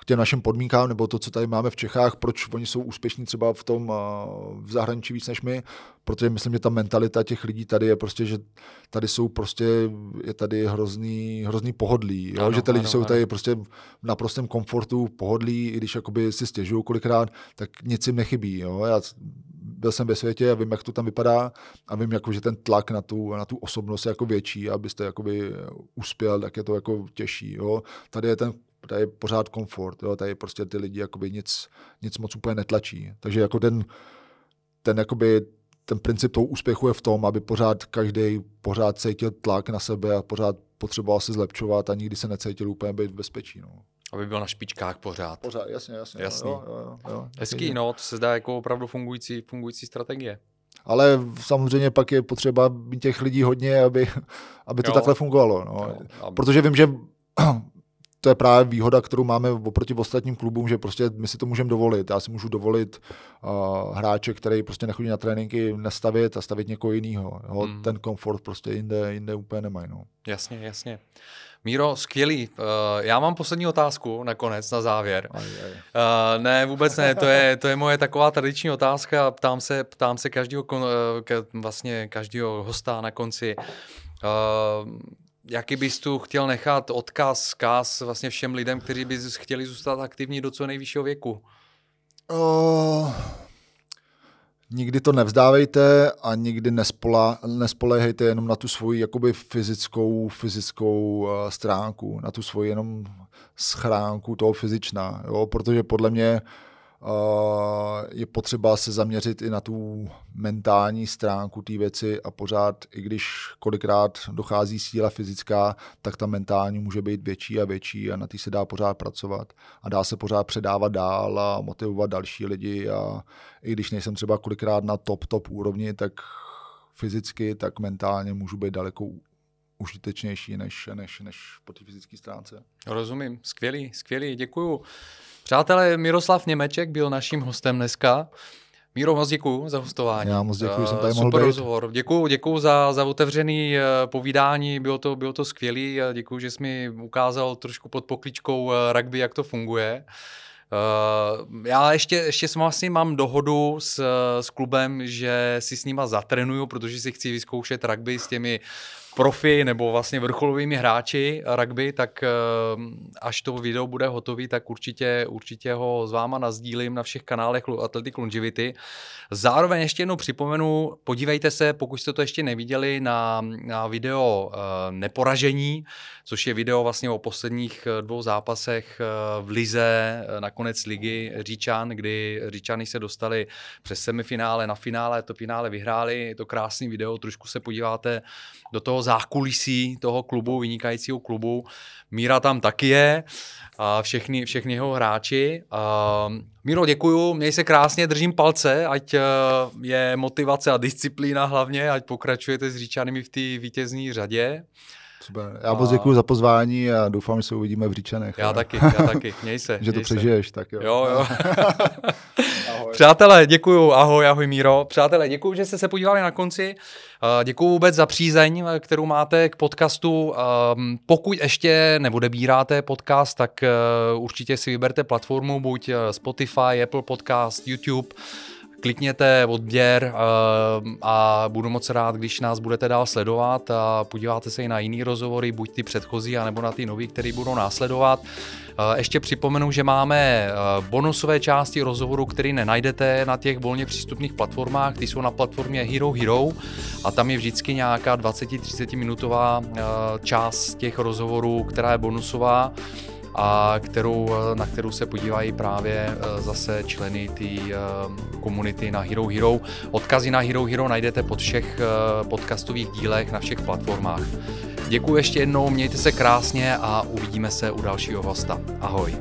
[SPEAKER 2] k těm našim podmínkám, nebo to, co tady máme v Čechách, proč oni jsou úspěšní třeba v tom v zahraničí víc než my, protože myslím, že ta mentalita těch lidí tady je prostě, že tady jsou prostě, je tady hrozný, hrozný pohodlí, jo? Ano, že ty lidi ano, jsou ano. tady prostě v naprostém komfortu, pohodlí, i když jakoby si stěžují kolikrát, tak nic jim nechybí. Jo? Já byl jsem ve světě a vím, jak to tam vypadá a vím, jako, že ten tlak na tu, na tu osobnost je jako větší, abyste jakoby uspěl, tak je to jako těžší. Jo? Tady je ten tady je pořád komfort, jo? tady prostě ty lidi jakoby nic, nic moc úplně netlačí. Takže jako ten, ten, jakoby, ten princip toho úspěchu je v tom, aby pořád každý pořád cítil tlak na sebe a pořád potřeboval se zlepšovat a nikdy se necítil úplně být v bezpečí. No.
[SPEAKER 1] Aby byl na špičkách pořád.
[SPEAKER 2] Pořád, jasně, jasně.
[SPEAKER 1] Jasný.
[SPEAKER 2] Jo, jo, jo, jo.
[SPEAKER 1] Hezký, no, to se zdá jako opravdu fungující, fungující strategie.
[SPEAKER 2] Ale samozřejmě pak je potřeba mít těch lidí hodně, aby, aby to jo. takhle fungovalo. No. Jo, Protože vím, že to je právě výhoda, kterou máme oproti ostatním klubům, že prostě my si to můžeme dovolit. Já si můžu dovolit uh, hráče, který prostě nechodí na tréninky, nestavit a stavit někoho jiného. Hmm. Ten komfort prostě jinde, jinde úplně nemají. No.
[SPEAKER 1] Jasně, jasně. Míro, skvělý. Uh, já mám poslední otázku nakonec, na závěr. Aj, aj. Uh, ne, vůbec ne, to je, to je moje taková tradiční otázka. Ptám se, ptám se každého, uh, vlastně každého hosta na konci. Uh, jaký bys tu chtěl nechat odkaz, zkaz vlastně všem lidem, kteří by chtěli zůstat aktivní do co nejvyššího věku?
[SPEAKER 2] Uh, nikdy to nevzdávejte a nikdy nespola, nespolehejte jenom na tu svoji jakoby fyzickou, fyzickou uh, stránku, na tu svoji jenom schránku toho fyzičná, jo? protože podle mě uh, je potřeba se zaměřit i na tu mentální stránku té věci a pořád, i když kolikrát dochází síla fyzická, tak ta mentální může být větší a větší a na té se dá pořád pracovat a dá se pořád předávat dál a motivovat další lidi a i když nejsem třeba kolikrát na top, top úrovni, tak fyzicky, tak mentálně můžu být daleko užitečnější než, než, než po té fyzické stránce.
[SPEAKER 1] Rozumím, skvělý, skvělý, děkuju. Přátelé, Miroslav Němeček byl naším hostem dneska. Míro, moc děkuji za hostování.
[SPEAKER 2] Já moc děkuji, jsem tady
[SPEAKER 1] Super mohl být. rozhovor. Děkuji, děkuji za, za otevřený eh, povídání, bylo to, bylo to skvělý. Děkuji, že jsi mi ukázal trošku pod pokličkou eh, rugby, jak to funguje. Uh, já ještě, ještě jsem vlastně mám dohodu s, s klubem, že si s nima zatrenuju, protože si chci vyzkoušet rugby s těmi profi nebo vlastně vrcholovými hráči rugby, tak eh, až to video bude hotový, tak určitě, určitě ho s váma nazdílím na všech kanálech Athletic Longevity. Zároveň ještě jednou připomenu, podívejte se, pokud jste to ještě neviděli, na, na video uh, Neporažení, což je video vlastně o posledních eh, dvou zápasech v Lize, na konec ligy Říčan, kdy Říčany se dostali přes semifinále na finále, to finále vyhráli, je to krásný video, trošku se podíváte do toho zákulisí toho klubu, vynikajícího klubu. Míra tam taky je, a všechny, všechny jeho hráči. A Míro, děkuju, měj se krásně, držím palce, ať je motivace a disciplína hlavně, ať pokračujete s Říčanými v té vítězné řadě.
[SPEAKER 2] Super. Já moc děkuji za pozvání a doufám, že se uvidíme v Říčanech.
[SPEAKER 1] Já taky, já taky. Měj se.
[SPEAKER 2] že
[SPEAKER 1] měj
[SPEAKER 2] to přežiješ, tak jo.
[SPEAKER 1] Jo, jo. ahoj. Přátelé, děkuju. Ahoj, ahoj Míro. Přátelé, děkuju, že jste se podívali na konci. Děkuju vůbec za přízeň, kterou máte k podcastu. Pokud ještě neodebíráte podcast, tak eh, určitě si vyberte platformu, buď eh, Spotify, Apple Podcast, YouTube klikněte odběr uh, a budu moc rád, když nás budete dál sledovat a podíváte se i na jiný rozhovory, buď ty předchozí, anebo na ty nový, které budou následovat. Uh, ještě připomenu, že máme uh, bonusové části rozhovoru, které nenajdete na těch volně přístupných platformách, ty jsou na platformě Hero Hero a tam je vždycky nějaká 20-30 minutová část těch rozhovorů, která je bonusová a kterou, na kterou se podívají právě eh, zase členy té eh, komunity na Hero Hero. Odkazy na Hero Hero najdete pod všech eh, podcastových dílech na všech platformách. Děkuji ještě jednou, mějte se krásně a uvidíme se u dalšího hosta. Ahoj.